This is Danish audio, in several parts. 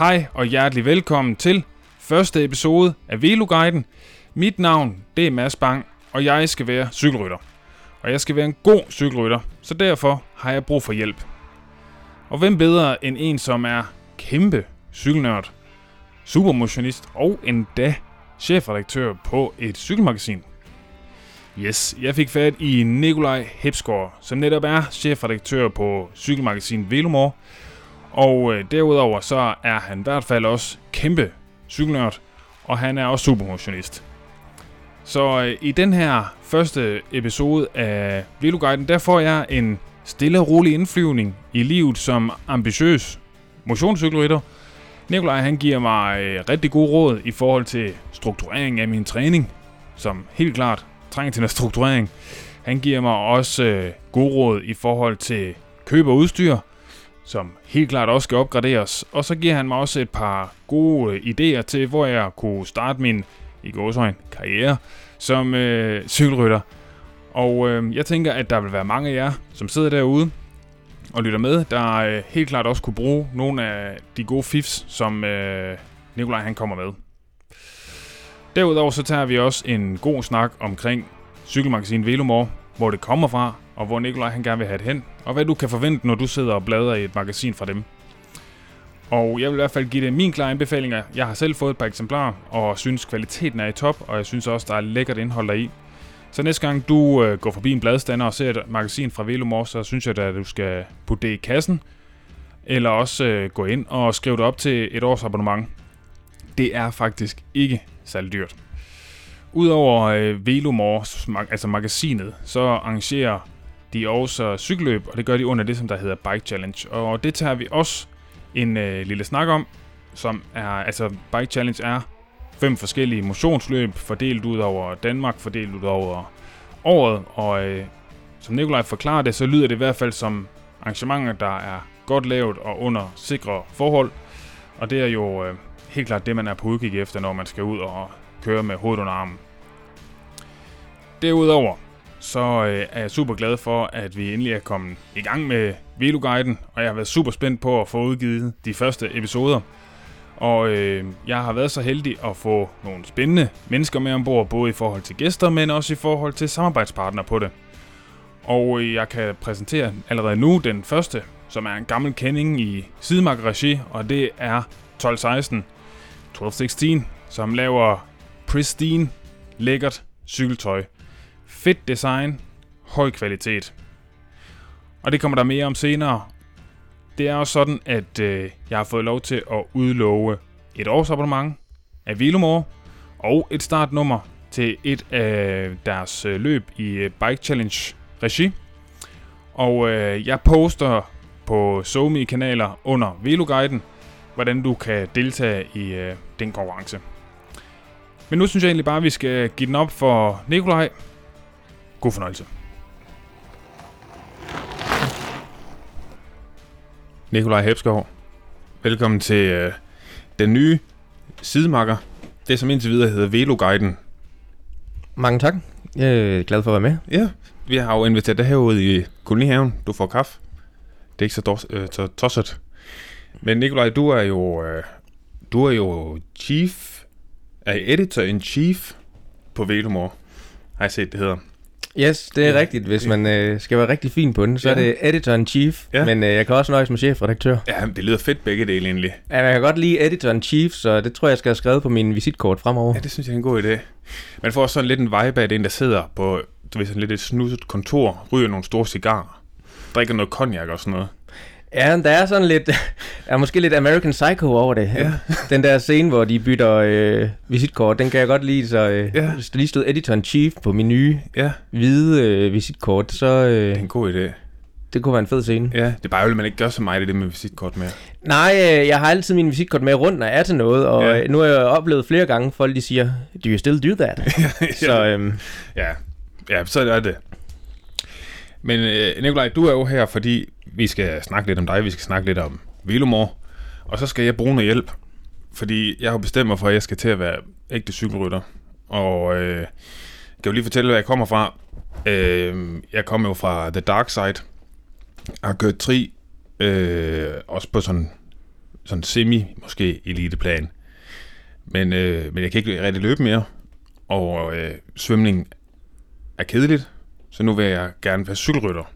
Hej og hjertelig velkommen til første episode af Veloguiden. Mit navn det er Mads Bang, og jeg skal være cykelrytter. Og jeg skal være en god cykelrytter, så derfor har jeg brug for hjælp. Og hvem bedre end en, som er kæmpe cykelnørd, supermotionist og endda chefredaktør på et cykelmagasin. Yes, jeg fik fat i Nikolaj Hepsgaard, som netop er chefredaktør på cykelmagasin Velomor. Og øh, derudover så er han i hvert fald også kæmpe cykelnørd, og han er også supermotionist. Så øh, i den her første episode af Veloguiden, der får jeg en stille og rolig indflyvning i livet som ambitiøs motionscykelrytter. Nikolaj han giver mig øh, rigtig gode råd i forhold til strukturering af min træning, som helt klart trænger til noget strukturering. Han giver mig også øh, gode råd i forhold til køb og udstyr, som helt klart også skal opgraderes. Og så giver han mig også et par gode idéer til, hvor jeg kunne starte min i gåsøjne karriere som øh, cykelrytter. Og øh, jeg tænker, at der vil være mange af jer, som sidder derude og lytter med, der øh, helt klart også kunne bruge nogle af de gode fifs, som øh, Nikolaj han kommer med. Derudover så tager vi også en god snak omkring cykelmagasinet Velomor, hvor det kommer fra, og hvor Nikolaj han gerne vil have det hen, og hvad du kan forvente, når du sidder og bladrer i et magasin fra dem. Og jeg vil i hvert fald give det min klare anbefalinger. Jeg har selv fået et par eksemplarer, og synes kvaliteten er i top, og jeg synes også, der er lækkert indhold deri. Så næste gang du øh, går forbi en bladstander og ser et magasin fra Velomor, så synes jeg da, at du skal putte det i kassen, eller også øh, gå ind og skrive det op til et års abonnement. Det er faktisk ikke særlig dyrt. Udover øh, Velomor, altså magasinet, så arrangerer de også cykelløb, og det gør de under det, som der hedder Bike Challenge. Og det tager vi også en øh, lille snak om, som er, altså Bike Challenge er fem forskellige motionsløb, fordelt ud over Danmark, fordelt ud over året, og øh, som Nikolaj forklarer det, så lyder det i hvert fald som arrangementer, der er godt lavet og under sikre forhold, og det er jo øh, helt klart det, man er på udkig efter, når man skal ud og køre med hovedet under armen. Derudover så øh, er jeg super glad for, at vi endelig er kommet i gang med Veloguiden, og jeg har været super spændt på at få udgivet de første episoder. Og øh, jeg har været så heldig at få nogle spændende mennesker med ombord, både i forhold til gæster, men også i forhold til samarbejdspartnere på det. Og øh, jeg kan præsentere allerede nu den første, som er en gammel kending i Sidemark Regi, og det er 1216, 1216, som laver pristine, lækkert cykeltøj. Fedt design, høj kvalitet. Og det kommer der mere om senere. Det er også sådan, at øh, jeg har fået lov til at udlove et års abonnement af Velomore og et startnummer til et af deres øh, løb i øh, Bike Challenge regi. Og øh, jeg poster på SoMe kanaler under Veloguiden, hvordan du kan deltage i øh, den konkurrence. Men nu synes jeg egentlig bare, at vi skal give den op for Nikolaj. God fornøjelse. Nikolaj Hebsgaard, velkommen til øh, den nye sidemarker. Det som indtil videre hedder Veloguiden. Mange tak. Jeg er glad for at være med. Ja, vi har jo inviteret dig herude i kolonihaven. Du får kaffe. Det er ikke så, dos, øh, så tosset. Men Nikolaj, du er jo, øh, du er jo chief, er editor-in-chief på Velomor. Har jeg set, det hedder. Yes, det er ja. rigtigt. Hvis man øh, skal være rigtig fin på den, så ja. er det editor-in-chief. Ja. Men øh, jeg kan også nøjes med chefredaktør. Ja, det lyder fedt begge dele egentlig. Ja, jeg kan godt lide editor-in-chief, så det tror jeg, jeg skal have skrevet på min visitkort fremover. Ja, det synes jeg er en god idé. Man får sådan lidt en vibe af det, en der sidder på du ved, sådan lidt et snuset kontor, ryger nogle store cigarer, drikker noget cognac og sådan noget. Ja, der er sådan lidt, er måske lidt American Psycho over det. Ja. Den der scene, hvor de bytter øh, visitkort, den kan jeg godt lide. Så øh, ja. hvis der lige stod Editor in Chief på min nye ja. hvide øh, visitkort, så... Øh, det er en god idé. Det kunne være en fed scene. Ja, det er bare at man ikke gør så meget det med visitkort med. Nej, øh, jeg har altid min visitkort med rundt, når jeg er til noget, og ja. nu har jeg oplevet flere gange, folk de siger, do you still do that? ja, så, øhm, ja. ja, så er det. Men øh, Nikolaj, du er jo her, fordi vi skal snakke lidt om dig, vi skal snakke lidt om Velomor, og så skal jeg bruge noget hjælp, fordi jeg har bestemt mig for, at jeg skal til at være ægte cykelrytter. Og øh, jeg kan jo lige fortælle, hvor jeg kommer fra. Øh, jeg kommer jo fra The Dark Side. Har kørt tri, øh, også på sådan sådan semi, måske eliteplan. Men, øh, men jeg kan ikke rigtig løbe mere, og øh, svømning er kedeligt, så nu vil jeg gerne være cykelrytter.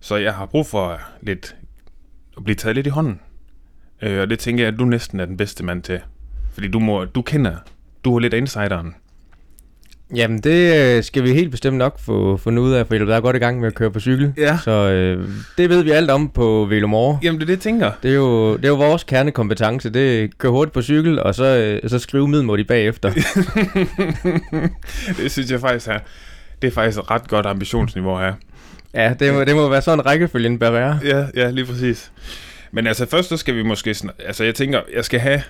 Så jeg har brug for lidt at blive taget lidt i hånden. Øh, og det tænker jeg, at du næsten er den bedste mand til. Fordi du, må, du kender, du er lidt insideren. Jamen, det øh, skal vi helt bestemt nok få fundet ud af, for jeg er godt i gang med at køre på cykel. Ja. Så øh, det ved vi alt om på Velomore. Jamen, det er det, jeg tænker. Det er jo, det er jo vores kernekompetence. Det er køre hurtigt på cykel, og så, øh, så skrive middelmådigt bagefter. det synes jeg faktisk er, det er faktisk et ret godt ambitionsniveau her. Ja, det må, det må være sådan en rækkefølge, bør være. Ja, ja, lige præcis. Men altså først så skal vi måske... Altså jeg tænker, jeg skal have...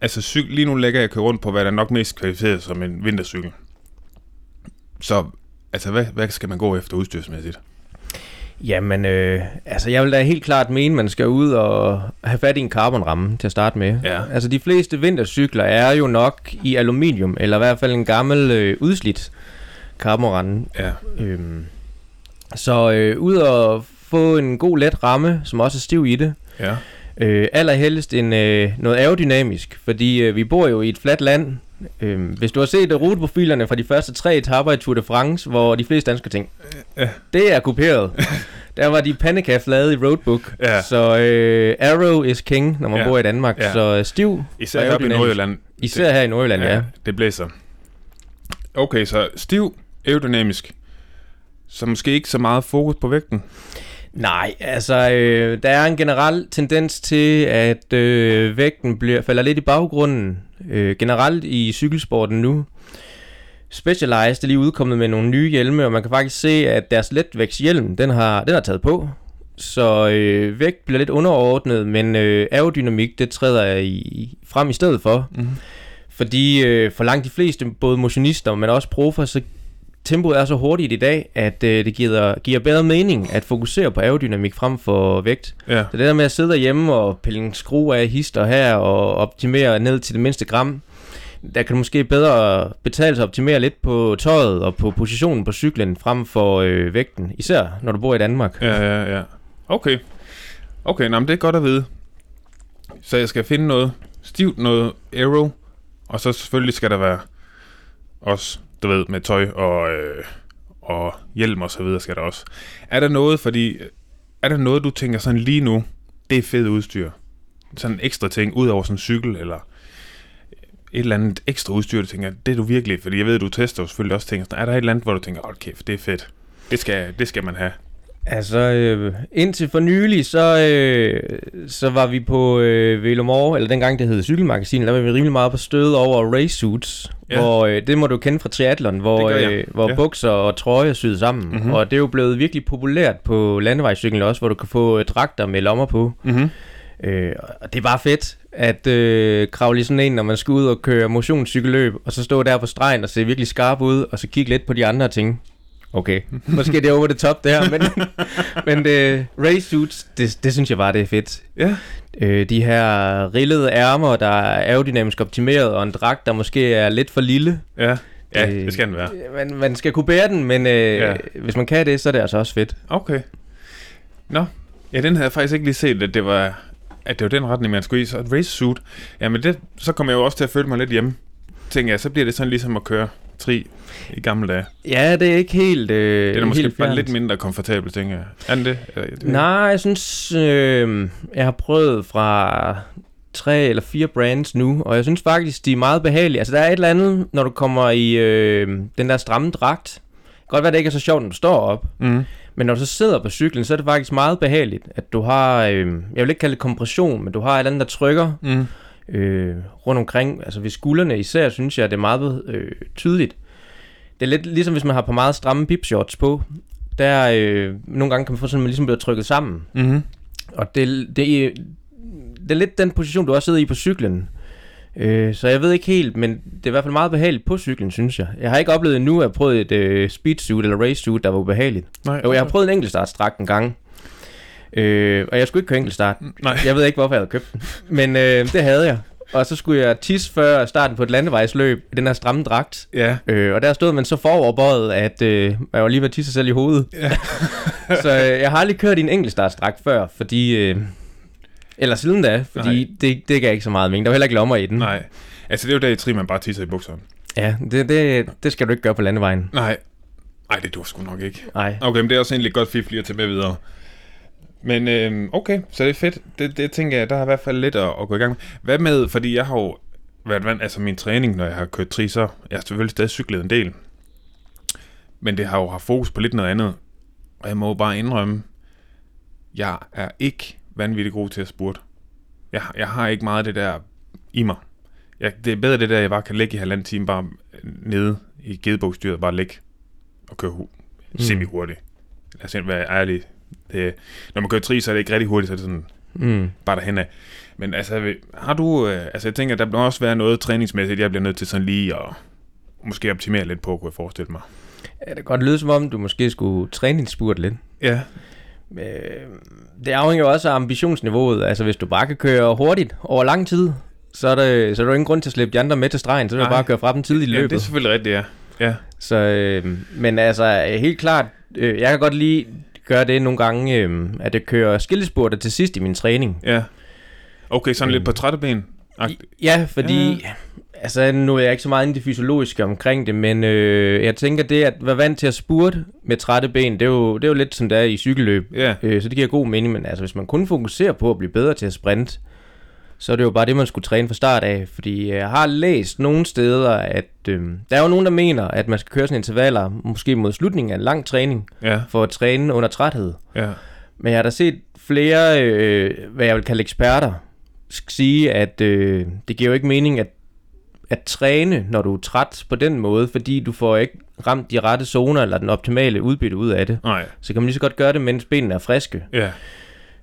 Altså cykel, lige nu lægger jeg køre rundt på, hvad der er nok mest kvalificeret som en vintercykel. Så altså hvad, hvad skal man gå efter udstyrsmæssigt? Jamen, øh, altså jeg vil da helt klart mene, man skal ud og have fat i en carbonramme til at starte med. Ja. Altså de fleste vintercykler er jo nok i aluminium, eller i hvert fald en gammel øh, udslidt carbonramme. Ja. Øhm, så øh, ud og få en god let ramme, som også er stiv i det. Ja. Øh, allerhelst en, øh, noget aerodynamisk, fordi øh, vi bor jo i et fladt land. Øh, hvis du har set ruteprofilerne fra de første tre etapper i Tour de France, hvor de fleste danskere tænker, Ja. det er kuperet. Der var de pandekast lavet i roadbook. Ja. Så øh, arrow is king, når man Ja. bor i Danmark. Ja. Så øh, stiv. Især oppe i. Nordjylland. Især her i Nordjylland, ja. ja. Det blæser. Okay, så stiv, aerodynamisk. Så måske ikke så meget fokus på vægten. Nej, altså øh, der er en generel tendens til, at øh, vægten bliver, falder lidt i baggrunden. Øh, generelt i cykelsporten nu. Specialized er lige udkommet med nogle nye hjelme, og man kan faktisk se, at deres letvægtshjelm, den har, den har taget på. Så øh, vægt bliver lidt underordnet, men øh, aerodynamik, det træder i, frem i stedet for. Mm-hmm. Fordi øh, for langt de fleste, både motionister, men også profer, så tempoet er så hurtigt i dag, at øh, det giver, giver bedre mening at fokusere på aerodynamik frem for vægt. Ja. Så det der med at sidde derhjemme og pille en skrue af hister her og optimere ned til det mindste gram, der kan det måske bedre betale sig at optimere lidt på tøjet og på positionen på cyklen frem for øh, vægten, især når du bor i Danmark. Ja, ja, ja. Okay. Okay, nå, men det er godt at vide. Så jeg skal finde noget stivt, noget aero, og så selvfølgelig skal der være også, du ved, med tøj og, øh, og hjelm og så videre skal der også. Er der noget, fordi, er der noget, du tænker sådan lige nu, det er fedt udstyr? Sådan en ekstra ting, ud over sådan en cykel, eller et eller andet ekstra udstyr, du tænker, det er du virkelig, fordi jeg ved, du tester jo selvfølgelig også ting. Er der et eller andet, hvor du tænker, hold kæft, det er fedt. Det skal, det skal man have. Altså, øh, indtil for nylig, så, øh, så var vi på øh, Velomore, eller dengang det hed Cykelmagasinet, der var vi rimelig meget på stød over race suits, Ja. hvor øh, det må du kende fra triathlon, hvor, øh, hvor Ja. bukser og trøje er syet sammen. Mhm. Mm-hmm. Og det er jo blevet virkelig populært på landevejscyklen også, hvor du kan få øh, dragter med lommer på. Mm-hmm. Øh, og det er bare fedt at øh, kravle i sådan en, når man skal ud og køre motionscykelløb, og så stå der på stregen og se virkelig skarp ud, og så kigge lidt på de andre ting. Okay, måske det er over det top det her, men, men det, race suits, det, det synes jeg bare, det er fedt. Ja. Øh, de her rillede ærmer, der er aerodynamisk optimeret, og en dragt, der måske er lidt for lille. Ja, ja Øh, det skal den være. Man, man skal kunne bære den, men øh, Ja. hvis man kan det, så er det altså også fedt. Okay. Nå, ja, den havde jeg faktisk ikke lige set, at det var, at det var den retning, man skulle i. Så et race suit, jamen det, så kommer jeg jo også til at føle mig lidt hjemme. Tænker jeg, så bliver det sådan ligesom at køre tri i gamle dage. Ja, det er ikke helt øh, Det er da måske helt bare lidt mindre komfortabelt, tænker jeg. Er den det? Eller, det Nej, jeg synes, øh, jeg har prøvet fra tre eller fire brands nu, og jeg synes faktisk, de er meget behagelige. Altså, der er et eller andet, når du kommer i øh, den der stramme dragt. Det godt være, det ikke er så sjovt, når du står op. Mm. Men når du så sidder på cyklen, så er det faktisk meget behageligt, at du har, øh, jeg vil ikke kalde det kompression, men du har et eller andet, der trykker Mm. Øh, rundt omkring. Altså ved skuldrene især, synes jeg, at det er meget øh, tydeligt. Det er lidt ligesom, hvis man har på meget stramme bipshorts på. Der øh, nogle gange kan man få sådan, at man ligesom bliver trykket sammen. Mm-hmm. Og det, det, er- det er lidt den position, du også sidder i på cyklen. Øh, så jeg ved ikke helt, men det er i hvert fald meget behageligt på cyklen, synes jeg. Jeg har ikke oplevet endnu, at jeg har prøvet et øh, speedsuit eller racesuit, der var ubehageligt. Nej, Jo, jeg har prøvet en enkeltstartsdragt en gang. Øh, og jeg skulle ikke køre enkeltstart. Nej. Jeg ved ikke, hvorfor jeg havde købt den. Men øh, det havde jeg. Og så skulle jeg tisse før starten på et landevejsløb i den her stramme dragt. Ja. Øh, og der stod man så foroverbøjet, at øh, jeg var lige ved at tisse sig selv i hovedet. Ja. så øh, jeg har aldrig kørt i en enkeltstartsdragt før, fordi øh, Eller siden da, fordi det, det gav ikke så meget mening. Der var heller ikke lommer i den. Nej. Altså, det er jo der i tri, man bare tisser i bukserne. Ja, det, det, det skal du ikke gøre på landevejen. Nej. Nej, det dur sgu nok ikke. Nej. Okay, men det er også egentlig godt fifligt at tage med videre. Men øhm, okay, så det er fedt. Det, det tænker jeg, der har i hvert fald lidt at, at gå i gang med. Hvad med, fordi jeg har jo været vant, altså min træning, når jeg har kørt tri, så jeg har selvfølgelig stadig cyklet en del. Men det har jo haft fokus på lidt noget andet. Og jeg må jo bare indrømme, jeg er ikke vanvittigt god til at spurte. Jeg, jeg har ikke meget af det der i mig. Jeg, det er bedre det der, jeg bare kan ligge i halvanden time bare nede i gedebogsdyret, bare ligge og køre hu- Mm. semi-hurtigt. Lad os være ærlig. Det, når man kører tri, så er det ikke rigtig hurtigt, så er det sådan Mm. bare derhen af. Men altså, har du... Øh, altså, jeg tænker, der bliver også være noget træningsmæssigt, jeg bliver nødt til sådan lige at måske optimere lidt på, kunne jeg forestille mig. Ja, det kan godt lyde som om, du måske skulle træne din spurt lidt. Ja. Øh, det afhænger også af ambitionsniveauet. Altså, hvis du bare kan køre hurtigt over lang tid, så er, der, så er der ingen grund til at slippe de andre med til stregen. Så det Nej. bare køre fra dem tidligt i ja, løbet. det er selvfølgelig rigtigt, ja. Ja, Så, øh, men altså, helt klart, øh, jeg kan godt lige gøre det nogle gange, øh, at jeg kører skillespurter til sidst i min træning. ja. Okay, sådan lidt på trætteben. Ja, fordi, ja. altså nu er jeg ikke så meget inde i det fysiologiske omkring det, men øh, jeg tænker det at være vant til at spurte med trætte ben, det er jo, det er jo lidt som det er i cykelløb. Ja, Øh, så det giver god mening, men altså hvis man kun fokuserer på at blive bedre til at sprinte, så er det jo bare det, man skulle træne fra start af. Fordi jeg har læst nogle steder, at øh, der er jo nogen, der mener, at man skal køre sådan intervaller, måske mod slutningen af en lang træning, ja, for at træne under træthed. ja. Men jeg har da set flere, øh, hvad jeg vil kalde eksperter, sige, at øh, det giver jo ikke mening at, at træne, når du er træt på den måde, fordi du får ikke ramt de rette zoner eller den optimale udbytte ud af det. Nej, Så kan man lige så godt gøre det, mens benene er friske. ja.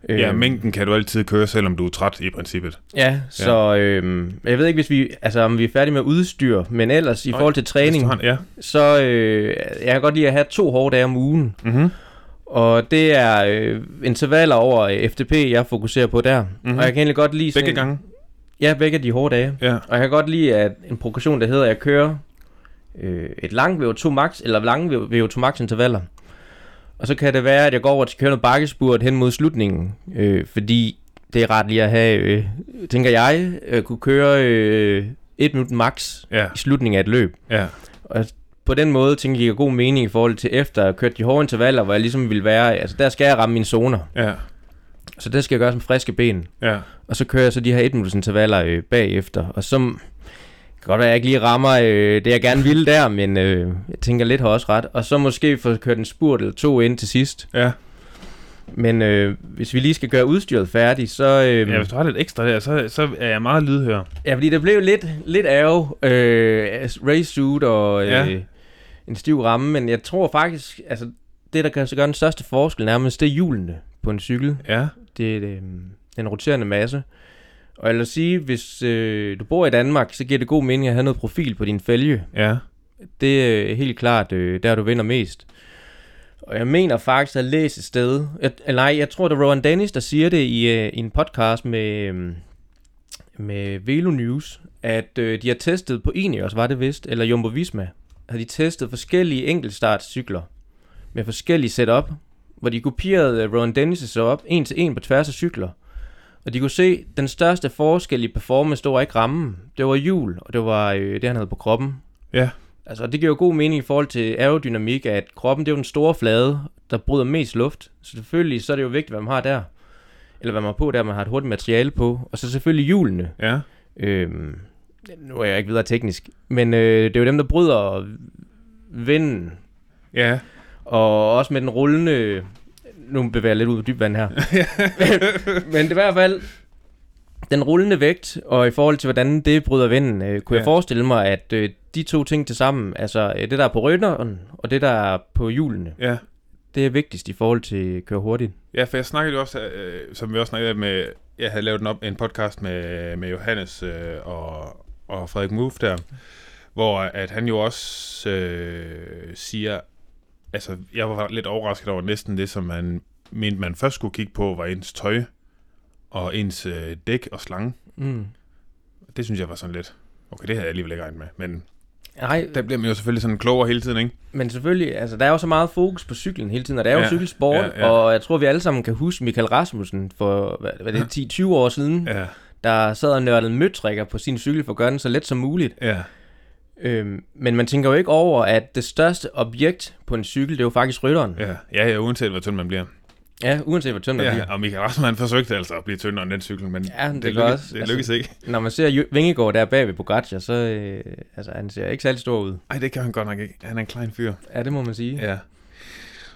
Ja, Øhm, mængden kan du altid køre, selvom du er træt i princippet. Ja, så øh, jeg ved ikke, hvis vi, altså, om vi er færdige med udstyr, men ellers i Nej, forhold til træning, Efterhånden, Ja. så øh, jeg kan godt lide at have to hårde dage om ugen. Mm-hmm. Og det er øh, intervaller over øh, FTP, jeg fokuserer på der. Mhm. Mm-hmm. Og jeg kan egentlig godt lide... Begge en- gange. Ja, begge de hårde dage. Ja. Og jeg kan godt lide at en progression, der hedder, at jeg kører øh, et langt VO2 max, eller lange VO2 max intervaller. Og så kan det være, at jeg går over til at køre noget bakkespurt hen mod slutningen, øh, fordi det er ret lige at have, øh, tænker jeg, øh, kunne køre øh, et minut max Ja, i slutningen af et løb. ja, Og på den måde tænker jeg, det god mening i forhold til efter at have kørt de hårde intervaller, hvor jeg ligesom vil være, altså der skal jeg ramme mine zoner. ja, Så det skal jeg gøre som friske ben. ja. Og så kører jeg så de her 1 minutters intervaller øh, bagefter. Og så kan godt være, at jeg ikke lige rammer øh, det, jeg gerne ville der, men øh, jeg tænker lidt har også ret. Og så måske få kørt en spurt eller to ind til sidst. Ja. Men øh, hvis vi lige skal gøre udstyret færdigt, så... Øh, ja, hvis du har lidt ekstra der, så, så er jeg meget lydhør. ja, fordi der blev lidt, lidt ærge øh, race suit og øh, Ja. en stiv ramme, men jeg tror faktisk, altså det, der kan så gøre den største forskel nærmest, det er hjulene på en cykel. Ja, Det er øh, den roterende masse. Og jeg vil sige, hvis øh, du bor i Danmark, så giver det god mening at have noget profil på din fælge. ja, Det er helt klart, øh, der du vinder mest. Og jeg mener faktisk at læse et sted, jeg, eller nej, jeg tror det er Rowan Dennis, der siger det i, øh, i en podcast med, øh, med Velo News, at øh, de har testet på Ineos, var det vist, eller Jumbo Visma, har de testet forskellige enkeltstartcykler med forskellige setup, hvor de kopierede øh, Rowan Dennis' setup en til en på tværs af cykler. Og de kunne se, at den største forskel i performance, det var ikke rammen, det var hjul, og det var øh, det, han havde på kroppen. ja, Altså, det giver jo god mening i forhold til aerodynamik, at kroppen det er jo den store flade, der bryder mest luft. Så selvfølgelig så er det jo vigtigt, hvad man har der. Eller hvad man har på der, man har et hurtigt materiale på. Og så selvfølgelig hjulene. ja, Øhm, nu er jeg ikke videre teknisk. Men øh, det er jo dem, der bryder vinden. ja, Og også med den rullende... Nu bevæger jeg lidt ud på dyb vand her. men det er i hvert fald den rullende vægt, og i forhold til, hvordan det bryder vinden, øh, kunne ja. Jeg forestille mig, at øh, de to ting til sammen, altså øh, det der er på rytteren, og det der er på hjulene, ja. det er vigtigst i forhold til at køre hurtigt. Ja, for jeg snakkede jo også, øh, som vi også snakkede med, jeg havde lavet en, op, en podcast med, med Johannes øh, og, og Frederik Move der, hvor at han jo også øh, siger, altså jeg var lidt overrasket over næsten det, som man mente, man først skulle kigge på, var ens tøj og ens øh, dæk og slange. Mm. Det synes jeg var sådan lidt, okay, det havde jeg alligevel ikke regnet med, men Nej. Der bliver man jo selvfølgelig sådan klogere hele tiden, ikke? Men selvfølgelig, altså der er jo så meget fokus på cyklen hele tiden, og det er jo ja, cykelsport, ja, ja. og jeg tror, vi alle sammen kan huske Michael Rasmussen for, hvad, hvad det er, 10-20 år siden, ja. der sad og nørdede møtrikker på sin cykel for at gøre den så let som muligt. Ja. Øhm, men man tænker jo ikke over, at det største objekt på en cykel, det er jo faktisk rytteren. Ja, ja, ja uanset hvor tynd man bliver. Ja, uanset hvor tynd man ja, bliver. og Michael Rasmussen forsøgte altså at blive tyndere end den cykel, men ja, det, det, lykkes, også, det lykkes altså, ikke. Når man ser Vingegaard der bag ved Pogacar, så øh, altså, han ser ikke særlig stor ud. Nej, det kan han godt nok ikke. Han er en klein fyr. Ja, det må man sige. Ja.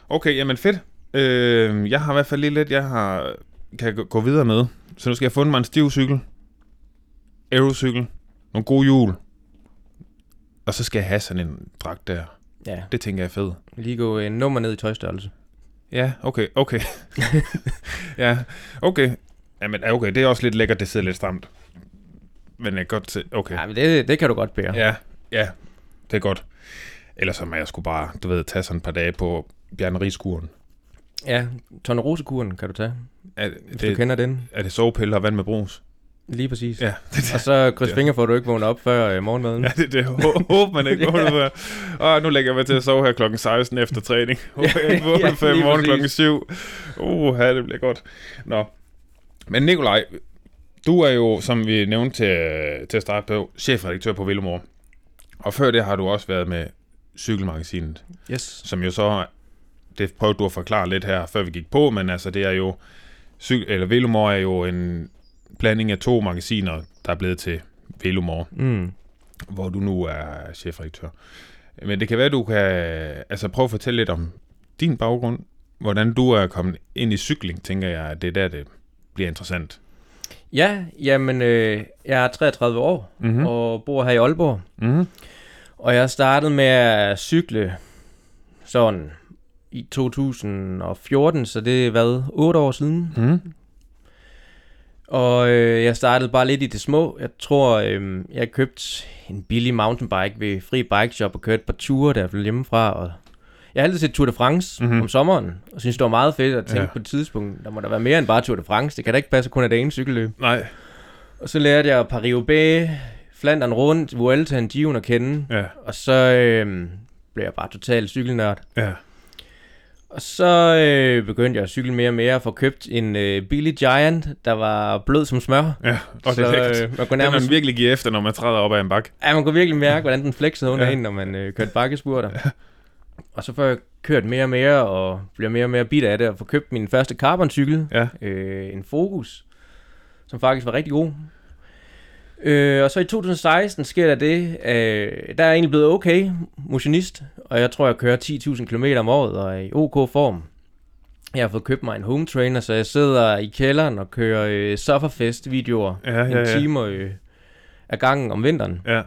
Okay, jamen fedt. Øh, jeg har i hvert fald lige lidt, jeg har, kan gå videre med. Så nu skal jeg fundet mig en stiv cykel. Aerocykel. Nogle gode hjul. Og så skal jeg have sådan en dragt der. Ja. Det tænker jeg er fedt. Lige gå en nummer ned i tøjstørrelse. Ja, okay, okay. ja, okay. Jamen, okay, det er også lidt lækkert, det sidder lidt stramt. Men jeg godt til, okay. Ja, men det, det kan du godt bære. Ja, ja, det er godt. Ellers så jeg skulle bare, du ved, tage sådan et par dage på bjernerigskuren. Ja, tonnerosekuren kan du tage, er, hvis det, du kender den. Er det sovepiller og vand med brus? Lige præcis. Ja. og så kryds fingre for, at du ikke vågner op før øh, morgenmaden. Ja, det, det håber man ikke. ja. Og nu lægger jeg mig til at sove her klokken 16 efter træning. Håber jeg ikke vågner før i morgen klokken 7. Uh, det bliver godt. Nå. Men Nikolaj, du er jo, som vi nævnte til, til at starte på, chefredaktør på Villemor. Og før det har du også været med Cykelmagasinet. Yes. Som jo så, det prøvede du at forklare lidt her, før vi gik på, men altså det er jo, eller Villemor er jo en blanding af to magasiner, der er blevet til Velomor, mm. hvor du nu er chefredaktør. Men det kan være, du kan altså prøve at fortælle lidt om din baggrund, hvordan du er kommet ind i cykling, tænker jeg, at det er der, det bliver interessant. Ja, jamen, øh, jeg er 33 år mm-hmm. og bor her i Aalborg. Mm-hmm. Og jeg startede med at cykle sådan i 2014, så det er hvad, 8 år siden. Mm. Og øh, jeg startede bare lidt i det små. Jeg tror, øh, jeg købte en billig mountainbike ved Fri Bike Shop og kørte et par ture der blev hjemmefra. Og jeg har altid set Tour de France mm-hmm. om sommeren, og synes det var meget fedt at tænke ja. på et tidspunkt, der må der være mere end bare Tour de France. Det kan da ikke passe kun af det ene cykelløb. Nej. Og så lærte jeg Paris-Roubaix, Flandern rundt, Vuelta, Gion at kende. Ja. Og så øh, blev jeg bare totalt cykelnørd. Ja. Og så øh, begyndte jeg at cykle mere og mere for købt en øh, Billy Giant, der var blød som smør. Ja, og så, det øh, man kunne nærmest... man virkelig give efter, når man træder op ad en bakke. Ja, man kunne virkelig mærke, hvordan den flexede under ja. en, når man øh, kørte bakkespurter. Ja. Og så får jeg kørt mere og mere, og bliver mere og mere bit af det, og får købt min første carboncykel, ja. øh, en Focus, som faktisk var rigtig god. Øh, og så i 2016 sker der det, øh, der er egentlig blevet okay motionist, og jeg tror, jeg kører 10.000 km om året og er i OK form. Jeg har fået købt mig en home trainer, så jeg sidder i kælderen og kører øh, Sufferfest-videoer ja, ja, ja. en time øh, af gangen om vinteren. Ja.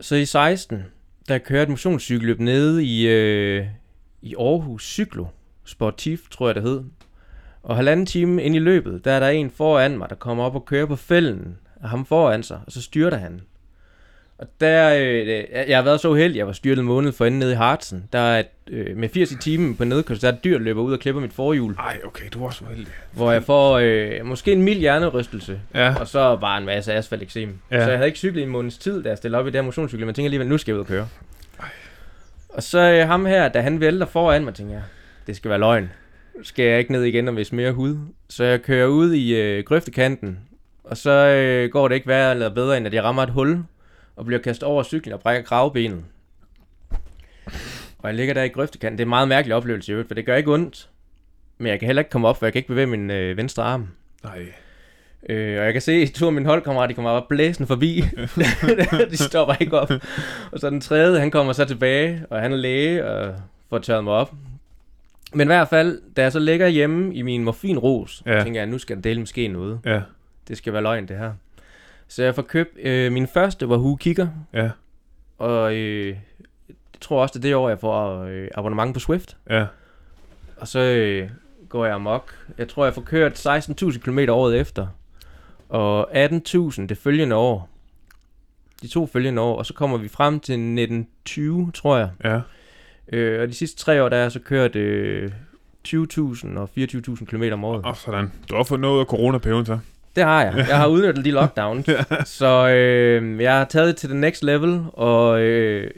Så i 16, der kører et motionscykelløb nede i, øh, i Aarhus Cyklo, Sportif, tror jeg det hed. Og halvanden time ind i løbet, der er der en foran mig, der kommer op og kører på fælden ham foran sig, og så styrter han. Og der, øh, jeg har været så uheldig, jeg var styrtet en måned for enden nede i Hartsen. Der er øh, med 80 i timen på nedkørsel, der er et dyr, der løber ud og klipper mit forhjul. Nej, okay, du var så uheldig. Hvor jeg får øh, måske en mild hjernerystelse, ja. og så bare en masse asfalteksem. Ja. Så jeg havde ikke cyklet i en måneds tid, da jeg stillede op i den motionscykel, men tænker alligevel, nu skal jeg ud og køre. Ej. Og så øh, ham her, da han vælter foran mig, tænker jeg, det skal være løgn. Skal jeg ikke ned igen og vise mere hud? Så jeg kører ud i øh, grøftekanten, og så øh, går det ikke værre eller bedre, end at jeg rammer et hul, og bliver kastet over cyklen og brækker kravbenet. Og jeg ligger der i grøftekanten. Det er en meget mærkelig oplevelse, for det gør ikke ondt. Men jeg kan heller ikke komme op, for jeg kan ikke bevæge min øh, venstre arm. Nej. Øh, og jeg kan se, at to af mine holdkammerater, de kommer bare blæsende forbi. de stopper ikke op. Og så den tredje, han kommer så tilbage, og han er læge og får tørret mig op. Men i hvert fald, da jeg så ligger hjemme i min morfinros, ja. tænker jeg, at nu skal der dele måske noget. Ja det skal være løgn det her. Så jeg får købt, øh, min første var Hue Kigger. Ja. Og øh, jeg tror også, det er det år, jeg får øh, abonnement på Swift. Ja. Og så øh, går jeg amok. Jeg tror, jeg får kørt 16.000 km året efter. Og 18.000 det følgende år. De to følgende år. Og så kommer vi frem til 1920, tror jeg. Ja. Øh, og de sidste tre år, der har jeg så kørt øh, 20.000 og 24.000 km om året. Og sådan. Du har fået noget af coronaperioden så? Det har jeg. Jeg har udnyttet de lockdowns. ja. Så øh, jeg har taget det til the next level, og øh,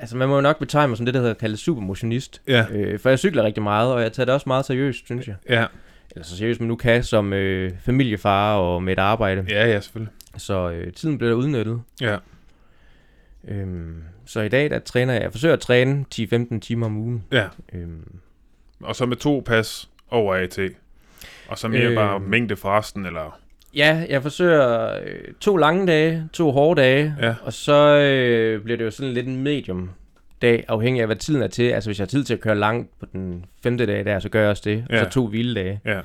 altså man må jo nok betegne mig som det, der hedder kaldet supermotionist. Ja. Øh, for jeg cykler rigtig meget, og jeg tager det også meget seriøst, synes jeg. Ja. Eller så seriøst man nu kan, som øh, familiefar og med et arbejde. Ja, ja, selvfølgelig. Så øh, tiden bliver udnyttet. Ja. Øhm, så i dag, der træner jeg, jeg forsøger at træne 10-15 timer om ugen. Ja. Øhm, og så med to pas over AT. Og så mere øh, bare mængde for resten, eller? Ja, jeg forsøger øh, to lange dage, to hårde dage, ja. og så øh, bliver det jo sådan lidt en medium dag, afhængig af hvad tiden er til. Altså hvis jeg har tid til at køre langt på den femte dag der, så gør jeg også det. Ja. Og så to hviledage. Ja.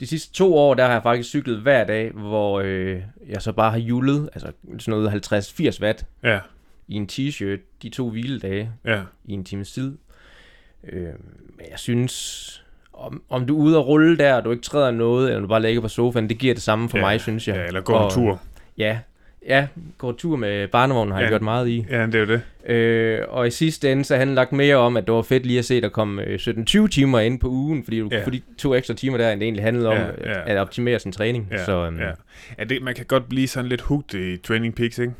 De sidste to år, der har jeg faktisk cyklet hver dag, hvor øh, jeg så bare har hjulet, altså sådan noget 50-80 watt ja. i en t-shirt, de to hviledage ja. i en times tid. Øh, men jeg synes, om, om du er ude og rulle der, og du ikke træder noget, eller du bare ligger på sofaen, det giver det samme for ja, mig, synes jeg. Ja, eller gå en tur. Ja, ja, gå tur med barnevognen har ja, jeg gjort meget i. Ja, det er jo det. Øh, og i sidste ende, så har han lagt mere om, at det var fedt lige at se, der kom 17-20 øh, timer ind på ugen, fordi du ja. kunne få de to ekstra timer der, end det egentlig handlede om ja, ja. at optimere sin træning. Ja, så, um, ja. Ja, det, man kan godt blive sådan lidt hooked i Training Peaks, ikke?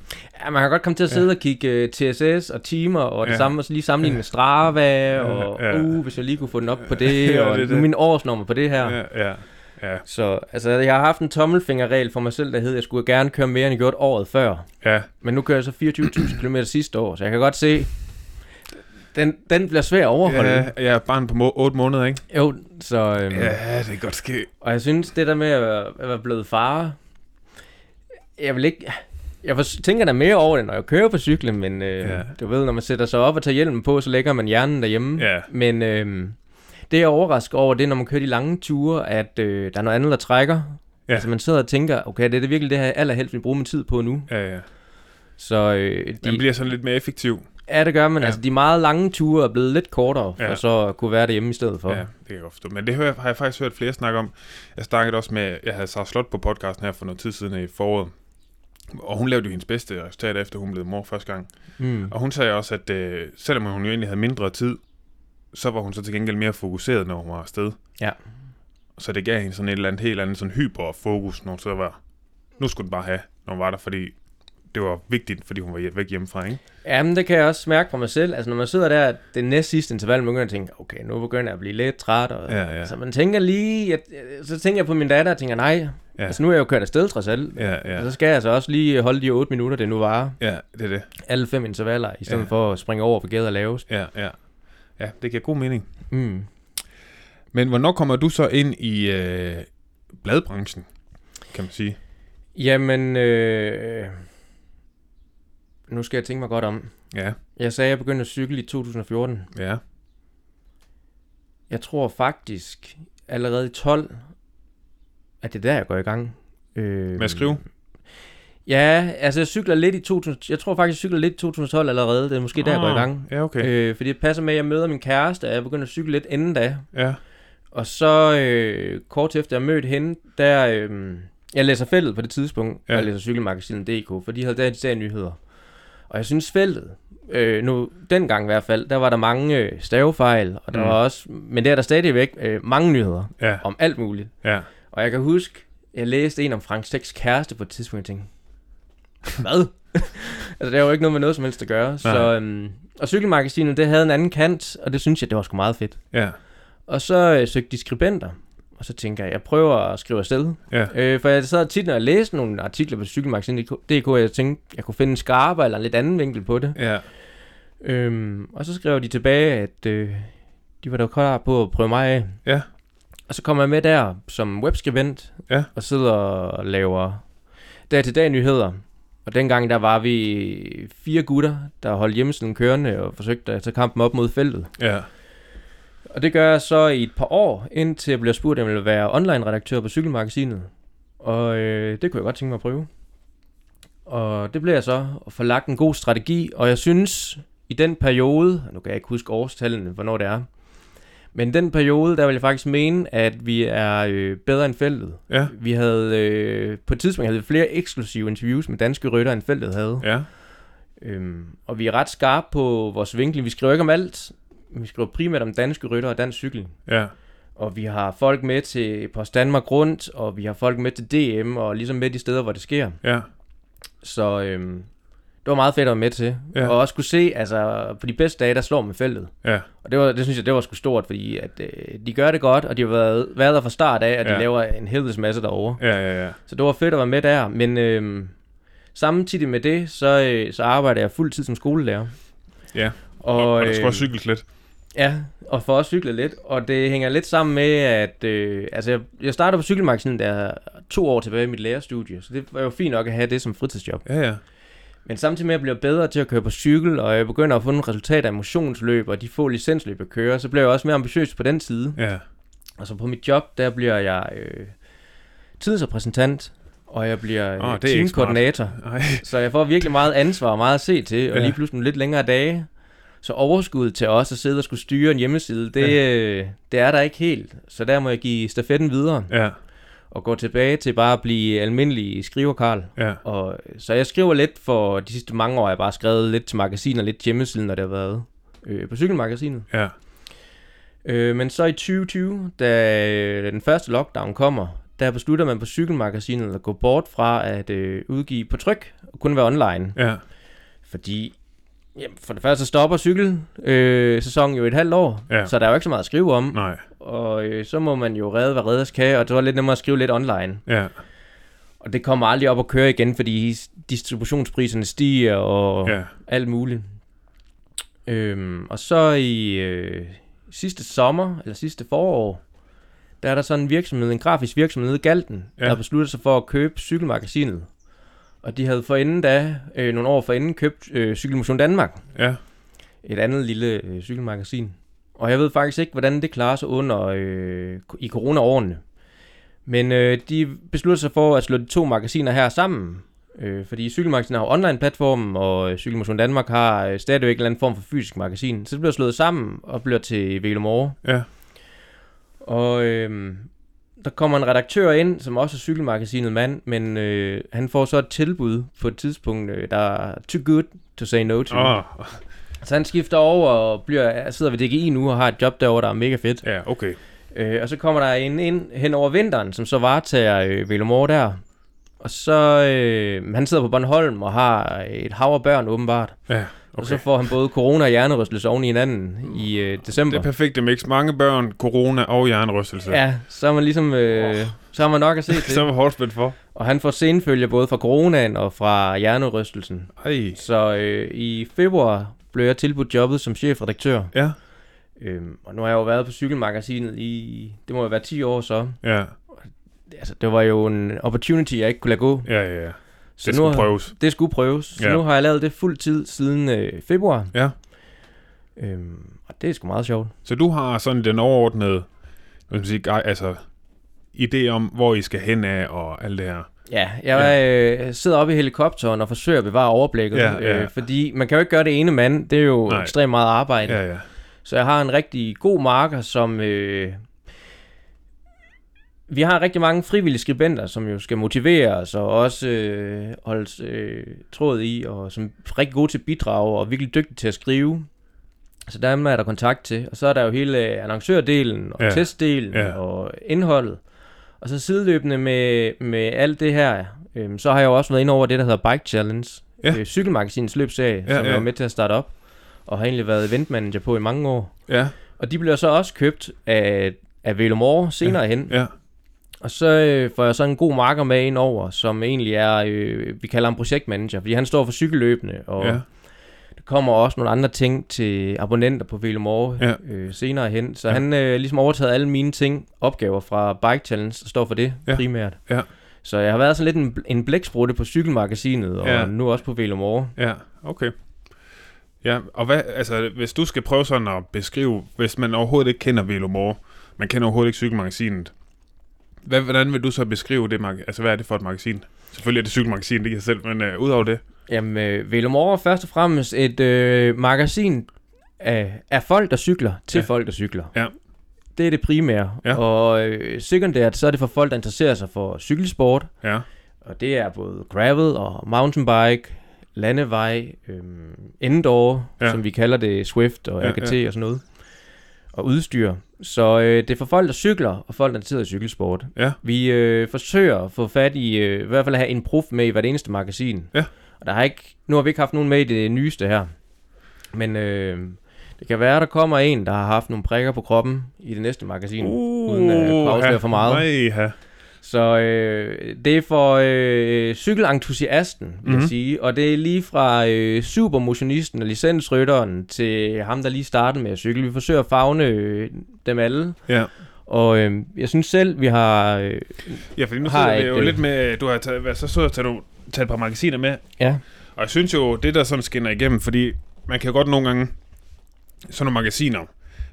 Ja, man kan godt komme til at sidde ja. og kigge uh, TSS og timer, og det ja. samme, og lige sammenligne ja. med Strava, og ja. uh, hvis jeg lige kunne få den op på det, ja, og det, det. min årsnummer på det her. Ja, ja. Ja. Så altså, jeg har haft en tommelfingerregel for mig selv, der hed, at jeg skulle gerne køre mere, end jeg gjort året før. Ja. Men nu kører jeg så 24.000 km sidste år, så jeg kan godt se, den, den bliver svær at overholde. Ja, jeg er barn på 8 måneder, ikke? Jo, så... Øhm, ja, det kan godt ske. Og jeg synes, det der med at være, at være blevet far, jeg vil ikke... Jeg tænker da mere over det, når jeg kører på cyklen, men øh, ja. du ved, når man sætter sig op og tager hjelmen på, så lægger man hjernen derhjemme. Ja. Men øh, det jeg overrasker over, det er, når man kører de lange ture, at øh, der er noget andet, der trækker. Ja. Altså man sidder og tænker, okay, det er det virkelig det her, jeg allerhelst vil bruge min tid på nu. Ja, ja. Så øh, de, den bliver sådan lidt mere effektiv. Ja, det gør man. Ja. Altså, de meget lange ture er blevet lidt kortere, for ja. så at kunne være derhjemme i stedet for. Ja, det kan jeg godt forstå. Men det har jeg faktisk hørt flere snakke om. Jeg snakkede også med, jeg havde Sarah Slot på podcasten her for noget tid siden i foråret. Og hun lavede jo hendes bedste resultat, efter hun blev mor første gang. Mm. Og hun sagde også, at øh, selvom hun jo egentlig havde mindre tid, så var hun så til gengæld mere fokuseret, når hun var afsted. Ja. Så det gav hende sådan et eller andet helt andet sådan hyperfokus, når hun så var, nu skulle den bare have, når hun var der, fordi det var vigtigt, fordi hun var væk hjemmefra, ikke? Jamen, det kan jeg også mærke for mig selv. Altså, når man sidder der, det næste sidste interval, man begynder at tænke, okay, nu begynder jeg at blive lidt træt. Og, ja, ja. Så man tænker lige, at, så tænker jeg på min datter og tænker, nej, ja. altså nu er jeg jo kørt afsted trods alt. Ja, ja. Og så skal jeg altså også lige holde de 8 minutter, det nu var. Ja, det er det. Alle fem intervaller, i stedet ja. for at springe over for gæder lavest. Ja, ja. Ja, det giver god mening. Mm. Men hvornår kommer du så ind i øh, bladbranchen, kan man sige? Jamen, øh, nu skal jeg tænke mig godt om. Ja. Jeg sagde, at jeg begyndte at cykle i 2014. Ja. Jeg tror faktisk allerede i 12, at det er der, jeg går i gang. Øh, Med at skrive? Ja, altså jeg cykler lidt i 2000, jeg tror faktisk, jeg cykler lidt i 2012 allerede. Det er måske der, jeg går i ah, gang. Ja, okay. Øh, fordi det passer med, at jeg møder min kæreste, og jeg begynder at cykle lidt inden da. Ja. Og så øh, kort efter jeg mødte hende, der... Øh, jeg læser feltet på det tidspunkt, ja. jeg læser cykelmagasinet.dk, for de havde der de nyheder. Og jeg synes feltet, øh, nu dengang i hvert fald, der var der mange øh, stavefejl, og der mm. var også, men der er der stadigvæk øh, mange nyheder ja. om alt muligt. Ja. Og jeg kan huske, jeg læste en om Frank Steks kæreste på et tidspunkt, og jeg tænkte, hvad? altså, det er jo ikke noget med noget som helst at gøre. Nej. Så, øhm, og cykelmagasinet, det havde en anden kant, og det synes jeg, det var sgu meget fedt. Ja. Og så øh, søgte de skribenter, og så tænker jeg, jeg prøver at skrive afsted. Ja. Øh, for jeg sad tit, når jeg læste nogle artikler på cykelmagasinet.dk, og jeg tænkte, jeg kunne finde en skarpe eller en lidt anden vinkel på det. Ja. Øhm, og så skrev de tilbage, at øh, de var da klar på at prøve mig af. Ja. Og så kommer jeg med der som webskribent, ja. og sidder og laver dag til dag nyheder. Og dengang der var vi fire gutter, der holdt hjemmesiden kørende og forsøgte at tage kampen op mod feltet. Ja. Og det gør jeg så i et par år, indtil jeg bliver spurgt, om jeg vil være online-redaktør på Cykelmagasinet. Og øh, det kunne jeg godt tænke mig at prøve. Og det blev jeg så, at få lagt en god strategi, og jeg synes, i den periode, nu kan jeg ikke huske årstallene, hvornår det er, men den periode, der vil jeg faktisk mene, at vi er øh, bedre end feltet. Ja. Vi havde øh, på et tidspunkt havde vi flere eksklusive interviews med danske rytter, end feltet havde. Ja. Øhm, og vi er ret skarpe på vores vinkel. Vi skriver ikke om alt. Vi skriver primært om danske rytter og dansk cykling. Ja. Og vi har folk med til Post Danmark rundt, og vi har folk med til DM, og ligesom med de steder, hvor det sker. Ja. Så øhm, det var meget fedt at være med til. Ja. Og også kunne se, altså på de bedste dage, der slår man feltet. Ja. Og det, var, det synes jeg, det var sgu stort, fordi at, øh, de gør det godt, og de har været, været der fra start af, og de Ja. laver en helvedes masse derovre. Ja, ja, ja. Så det var fedt at være med der, men øh, samtidig med det, så, øh, så arbejder jeg fuld tid som skolelærer. Ja. Og, Og, og der skulle øh, også cykles lidt. Ja, og for at cykle lidt, og det hænger lidt sammen med, at øh, altså, jeg, jeg startede på cykelmagasinet der to år tilbage i mit lærerstudie, så det var jo fint nok at have det som fritidsjob. Ja, ja. Men samtidig med, at jeg bliver bedre til at køre på cykel, og jeg begynder at få nogle resultater af motionsløb, og de få licensløb at køre, så bliver jeg også mere ambitiøs på den side. Ja. Og så på mit job, der bliver jeg øh, tidsrepræsentant, og jeg bliver ikke teamkoordinator. Så jeg får virkelig meget ansvar og meget at se til, og Ja. lige pludselig nogle lidt længere dage. Så overskuddet til os at sidde og skulle styre en hjemmeside, det, øh, det er der ikke helt. Så der må jeg give stafetten videre Ja, og gå tilbage til bare at blive almindelig skriverkarl. ja. Og, så jeg skriver lidt for de sidste mange år, jeg bare skrevet lidt til magasiner, lidt til hjemmesiden, når det har været øh, på cykelmagasinet. Ja, Øh, men så i 2020, da øh, den første lockdown kommer, der beslutter man på cykelmagasinet at gå bort fra at øh, udgive på tryk og kun være online. ja. Fordi jamen, for det første stopper cykelsæsonen øh, jo et halvt år, Ja. så der er jo ikke så meget at skrive om. Nej. Og øh, så må man jo redde, hvad redders kan, og det var lidt nemmere at skrive lidt online. Ja, Og det kommer aldrig op at køre igen, fordi distributionspriserne stiger og ja. alt muligt. Øhm, og så i øh, sidste sommer, eller sidste forår, der er der sådan en virksomhed, en grafisk virksomhed nede i Galten, Ja. der besluttede sig for at købe cykelmagasinet. Og de havde forinden da, øh, nogle år forinden, købt øh, Cykelmotion Danmark, Ja, et andet lille øh, cykelmagasin. Og jeg ved faktisk ikke, hvordan det klarer sig under øh, i corona-årene. Men øh, de besluttede sig for at slå de to magasiner her sammen. Øh, fordi Cykelmagasinet har online-platformen, og øh, Cykelmotion Danmark har øh, stadigvæk en eller anden form for fysisk magasin. Så det bliver slået sammen og bliver til Velomore. ja. Og øh, der kommer en redaktør ind, som også er cykelmagasinet mand, men øh, han får så et tilbud på et tidspunkt, øh, der er too good to say no to. Åh, Så han skifter over og bliver, sidder ved DGI nu og har et job derovre, der er mega fedt. ja, okay. Øh, og så kommer der en ind hen over vinteren, som så varetager øh, Velomore der. Og så, øh, han sidder på Bornholm og har et hav af børn åbenbart. Ja, Okay. Og så får han både corona og hjernerystelse oven i hinanden i øh, december. Det er perfekte mix. Mange børn, corona og hjernerystelse. Ja, så er man ligesom, øh, Åh. så har man nok at se til. Så var hårdt spændt for. Og han får senfølger både fra coronaen og fra hjernerystelsen. Ej. Så øh, i februar blev jeg tilbudt jobbet som chefredaktør. Ja, Øhm, og nu har jeg jo været på cykelmagasinet i, det må jo være 10 år så. ja, Altså, det var jo en opportunity, jeg ikke kunne lade gå. ja, ja. ja. Så Det nu skulle prøves. Det skulle prøves. Så Ja. nu har jeg lavet det fuld tid siden øh, februar. Ja. Øhm, og det er sgu meget sjovt. Så du har sådan den overordnede, hvad skal man sige, altså, idé om, hvor I skal hen af og alt det her. Ja, jeg øh, sidder oppe i helikopteren og forsøger at bevare overblikket. Ja, ja. Øh, fordi man kan jo ikke gøre det ene mand. Det er jo Nej. ekstremt meget arbejde. Ja, ja. Så jeg har en rigtig god marker, som... Øh, vi har rigtig mange frivillige skribenter, som jo skal motiveres og også øh, holdes øh, tråd i, og som er rigtig gode til at bidrage og virkelig dygtige til at skrive. Så der er der kontakt til. Og så er der jo hele annoncørdelen og Ja. testdelen ja. og indholdet. Og så sideløbende med, med alt det her, øh, så har jeg jo også været inde over det, der hedder Bike Challenge. Ja. Øh, cykelmagasinets løbsserie, Ja, som ja. jeg var med til at starte op. Og har egentlig været eventmanager på i mange år. Ja, Og de bliver så også købt af, af Velomore senere ja. hen. ja, Og så øh, får jeg så en god marker med ind over, som egentlig er, øh, vi kalder ham projektmanager, fordi han står for cykelløbene, og ja, der kommer også nogle andre ting til abonnenter på Velomore Ja. øh, senere hen. Så Ja. han øh, ligesom overtaget alle mine ting, opgaver fra Bike Challenge, og står for det Ja. primært. Ja. Så jeg har været sådan lidt en, en blæksprutte på cykelmagasinet, og ja. nu også på Velomore. ja, okay. Ja, og hvad, altså, hvis du skal prøve sådan at beskrive, hvis man overhovedet ikke kender Velomore, man kender overhovedet ikke cykelmagasinet, hvad, hvordan vil du så beskrive det, altså hvad er det for et magasin? Selvfølgelig er det cykelmagasin, det kan jeg selv, men øh, udover det, Jamen, øh, Velomore er først og fremmest et øh, magasin af, af folk, der cykler, til Ja. folk, der cykler. Ja. Det er det primære. Ja. Og øh, sekundært, så er det for folk, der interesserer sig for cykelsport. ja, Og det er både gravel og mountainbike, landevej, øh, indoor, Ja. som vi kalder det, Swift og Ja, AGT ja. og sådan noget. Og udstyr. Så øh, det er for folk, der cykler, og folk, der er interesseret i cykelsport. Ja. Vi øh, forsøger at få fat i, øh, i hvert fald at have en prof med i hvert eneste magasin. Ja. Og der har ikke, nu har vi ikke haft nogen med i det nyeste her. Men øh, det kan være, der kommer en, der har haft nogle prikker på kroppen i det næste magasin, uh, uden at afsløre for meget. Nej. Så øh, det er for øh, cykelentusiasten, vil mm-hmm. jeg sige. Og det er lige fra øh, supermotionisten og licensrytteren til ham, der lige startede med at cykle. Vi forsøger at fagne øh, dem alle. Ja. Og øh, jeg synes selv, vi har... Øh, Ja, fordi nu Har et, jo øh, lidt med, du har taget, så så taget, du taget et par magasiner med, ja, og jeg synes jo, det der sådan skinner igennem, fordi man kan jo godt nogle gange, sådan nogle magasiner,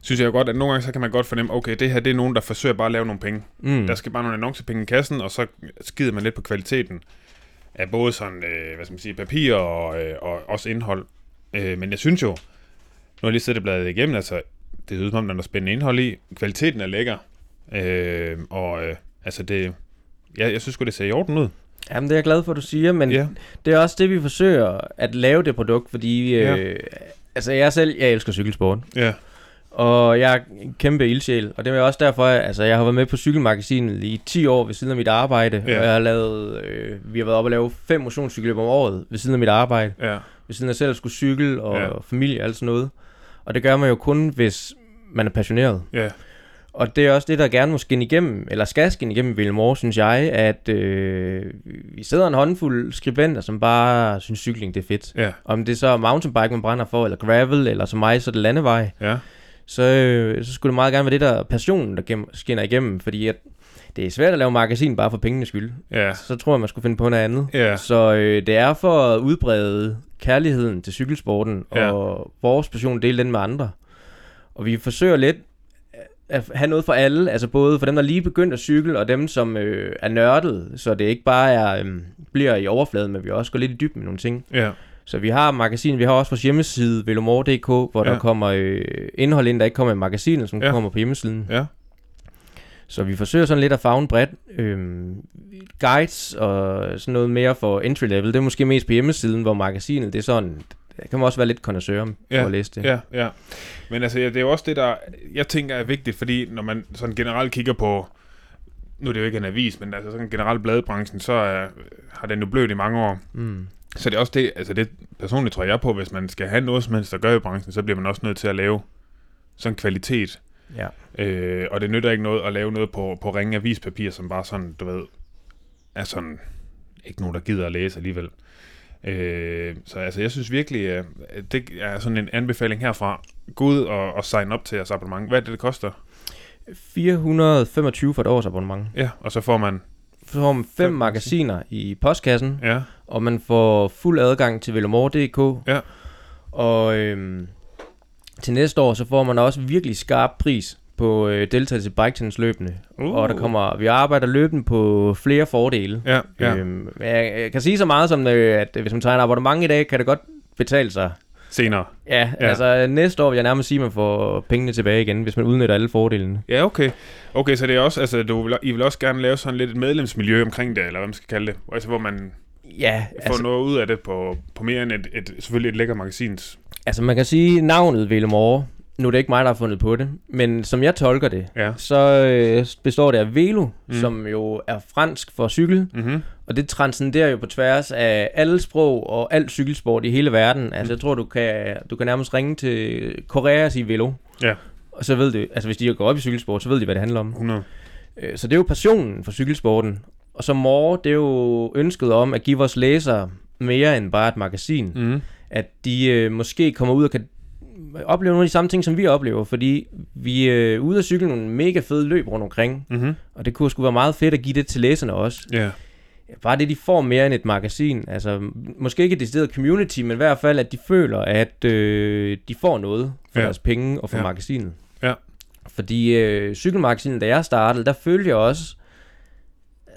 synes jeg jo godt, at nogle gange så kan man godt fornemme, okay, det her det er nogen, der forsøger bare at lave nogle penge. mm, Der skal bare nogle annoncepenge i kassen, og så skider man lidt på kvaliteten af både sådan, øh, hvad skal man sige, papir og, øh, og også indhold. Øh, men jeg synes jo, nu har jeg lige siddet og bladet igennem, altså, det lyder som om, der er noget spændende indhold i. Kvaliteten er lækker. Øh, og øh, altså det, jeg, jeg synes sgu, det ser i orden ud. jamen, det er jeg glad for, at du siger, men Ja. det er også det, vi forsøger at lave det produkt, fordi... Øh, Ja. Altså, jeg selv, jeg elsker cykelsport. Ja. Og jeg er en kæmpe ildsjæl, og det er også derfor, at altså, jeg har været med på cykelmagasinet i 10 år ved siden af mit arbejde. Ja. Og jeg har lavet, øh, vi har været oppe og lave fem motionscykelløb om året ved siden af mit arbejde. Ja. Ved siden af selv at skulle cykle og Ja. familie og alt sådan noget. Og det gør man jo kun, hvis man er passioneret. Ja. Og det er også det, der gerne må skinne igennem, eller skal skinne igennem i Villemore, synes jeg, at øh, vi sidder en håndfuld skribenter, som bare synes, cykling det er fedt. Ja. Om det så er mountainbike, man brænder for, eller gravel, eller som mig, så er det landevej Ja. Så, øh, så skulle det meget gerne være det der passion, der gennem, skinner igennem, fordi at det er svært at lave magasin bare for pengenes skyld. Ja. Så tror jeg, man skulle finde på noget andet. Ja. Så øh, det er for at udbrede kærligheden til cykelsporten, Ja. og vores passion dele den med andre. Og vi forsøger lidt at have noget for alle, altså både for dem, der lige begyndt at cykle, og dem, som øh, er nørdet, så det ikke bare er, øh, bliver i overfladen, men vi også går lidt i dybden med nogle ting. Ja. Så vi har magasin, vi har også vores hjemmeside, velomore.dk, hvor Ja. der kommer øh, indhold ind, der ikke kommer i magasinet, som Ja. kommer på hjemmesiden. Ja. Så vi forsøger sådan lidt at fagne bredt. Øhm, guides og sådan noget mere for entry level, det er måske mest på hjemmesiden, hvor magasinet, det er sådan, der kan man også være lidt connoisseur for Ja, at læse det. Ja, ja. Men altså, ja, det er jo også det, der jeg tænker er vigtigt, fordi når man sådan generelt kigger på, nu er det jo ikke en avis, men altså sådan generelt bladbranchen, så er, har den jo blødt i mange år. Mm. Så det er også det, altså det personligt tror jeg på, hvis man skal have noget som helst at gøre i branchen, så bliver man også nødt til at lave sådan kvalitet. Ja. Øh, og det nytter ikke noget at lave noget på, på ringe avispapir, som bare sådan, du ved, er sådan, ikke nogen, der gider at læse alligevel. Øh, så altså, jeg synes virkelig, at det er sådan en anbefaling herfra. Gå ud og, og sign op til jeres abonnement. Hvad er det, det koster? 425 for et års abonnement. Ja, og så får man, Så får man fem Fem magasiner i postkassen, ja, og man får fuld adgang til velomore.dk. Ja. Og øhm, til næste år, så får man også virkelig skarp pris på øh, deltagelse i bike løbende. Uh. Og der kommer, vi arbejder løbende på flere fordele. ja, ja. Øhm, jeg, jeg kan sige så meget som, øh, at hvis man tager en abonnement i dag, kan det godt betale sig. senere. Ja, Ja. ja. altså næste år vil jeg nærmest sige, at man får pengene tilbage igen, hvis man udnytter alle fordelene. Ja, okay. Okay, så det er også, altså, du vil, I vil også gerne lave sådan lidt et medlemsmiljø omkring det, eller hvad man skal kalde det. Altså, hvor man Ja, får altså, noget ud af det på, på mere end et, et, selvfølgelig et lækker magasins. altså man kan sige navnet Velemore. Nu er det ikke mig, der har fundet på det, men som jeg tolker det, Ja. så øh, består det af velo, Mm. mm. som jo er fransk for cykel, Mm-hmm. og det transcenderer jo på tværs af alle sprog og alt cykelsport i hele verden. Altså jeg tror, du kan, du kan nærmest ringe til Korea og sige velo. Ja. Og så ved du, altså hvis de går op i cykelsport, så ved de, hvad det handler om. 100. Øh, Så det er jo passionen for cykelsporten. Og så more, det er jo ønsket om at give vores læsere mere end bare et magasin. Mm. At de øh, måske kommer ud og kan opleve nogle af de samme ting, som vi oplever. Fordi vi er ude at cykle nogle mega fede løb rundt omkring. Mm-hmm. Og det kunne sgu være meget fedt at give det til læserne også. Ja. Bare det, de får mere end et magasin. Altså, måske ikke et decideret community, men i hvert fald, at de føler, at øh, de får noget for ja. deres penge og for ja. magasinet. Ja. Fordi øh, cykelmagasinet, da jeg startede, der følte jeg også...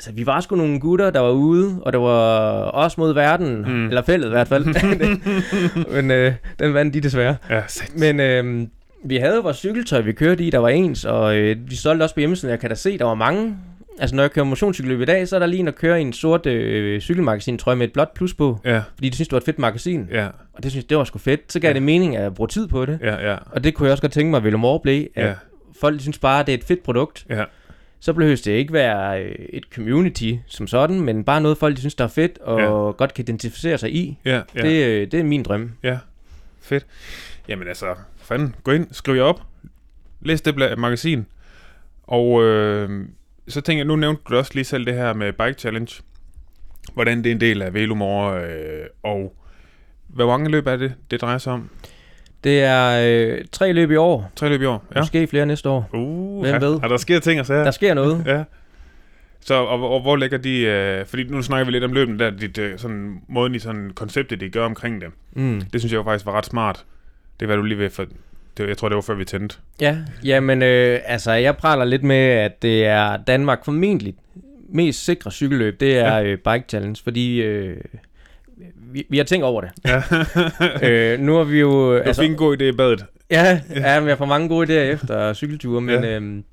Altså, vi var sgu nogle gutter, der var ude, og der var os mod verden, Mm. eller fældet i hvert fald. men øh, den vandt de desværre. Ja. Men øh, vi havde vores cykeltøj, vi kørte i, der var ens, og øh, vi solgte også på hjemmesiden. Jeg kan da se, der var mange Altså når jeg kører motionscykelløb i dag, så er der lige en at køre i en sort øh, cykelmagasin, tror jeg, med et blåt plus på. Ja. Fordi de synes, det var et fedt magasin. Ja. Og det synes det var sgu fedt. Så gav Ja. det mening at bruge tid på det. Ja, ja. Og det kunne jeg også godt tænke mig, at Velomore blev. At Ja. folk synes bare, at det er et fedt produkt. Ja. Så behøver det ikke være øh, et community som sådan, men bare noget, folk de synes, der er fedt, og Ja. godt kan identificere sig i. Ja, ja. Det, øh, det er min drøm. Ja, fedt. Jamen altså, fanden, gå ind, skriv jer op, læs det magasin, og øh, så tænker jeg, nu nævnte du også lige selv det her med Bike Challenge, hvordan det er en del af Velomore, øh, og hvor mange løb er det, det drejer sig om? Det er øh, tre løb i år, Tre løb i år? ja. måske flere næste år. Uh, Hvem ja. ved? Og der sker ting og sager? Der sker noget. Ja. Så, og, og hvor ligger de, øh, fordi nu snakker vi lidt om løbene der, dit, øh, sådan, måden i sådan konceptet, de gør omkring det. Mm. Det synes jeg jo faktisk var ret smart. Det var du lige ved, for det, jeg tror, det var før vi tændte. Ja, jamen øh, altså jeg praler lidt med, at det er Danmark formentlig mest sikre cykelløb, det er ja. øh, Bike Challenge, fordi øh, vi, vi har tænkt over det. Ja. øh, nu har vi jo... Det var altså, en god idé i badet. Ja, ja, vi har for mange gode idéer efter cykelture, men Ja. øhm,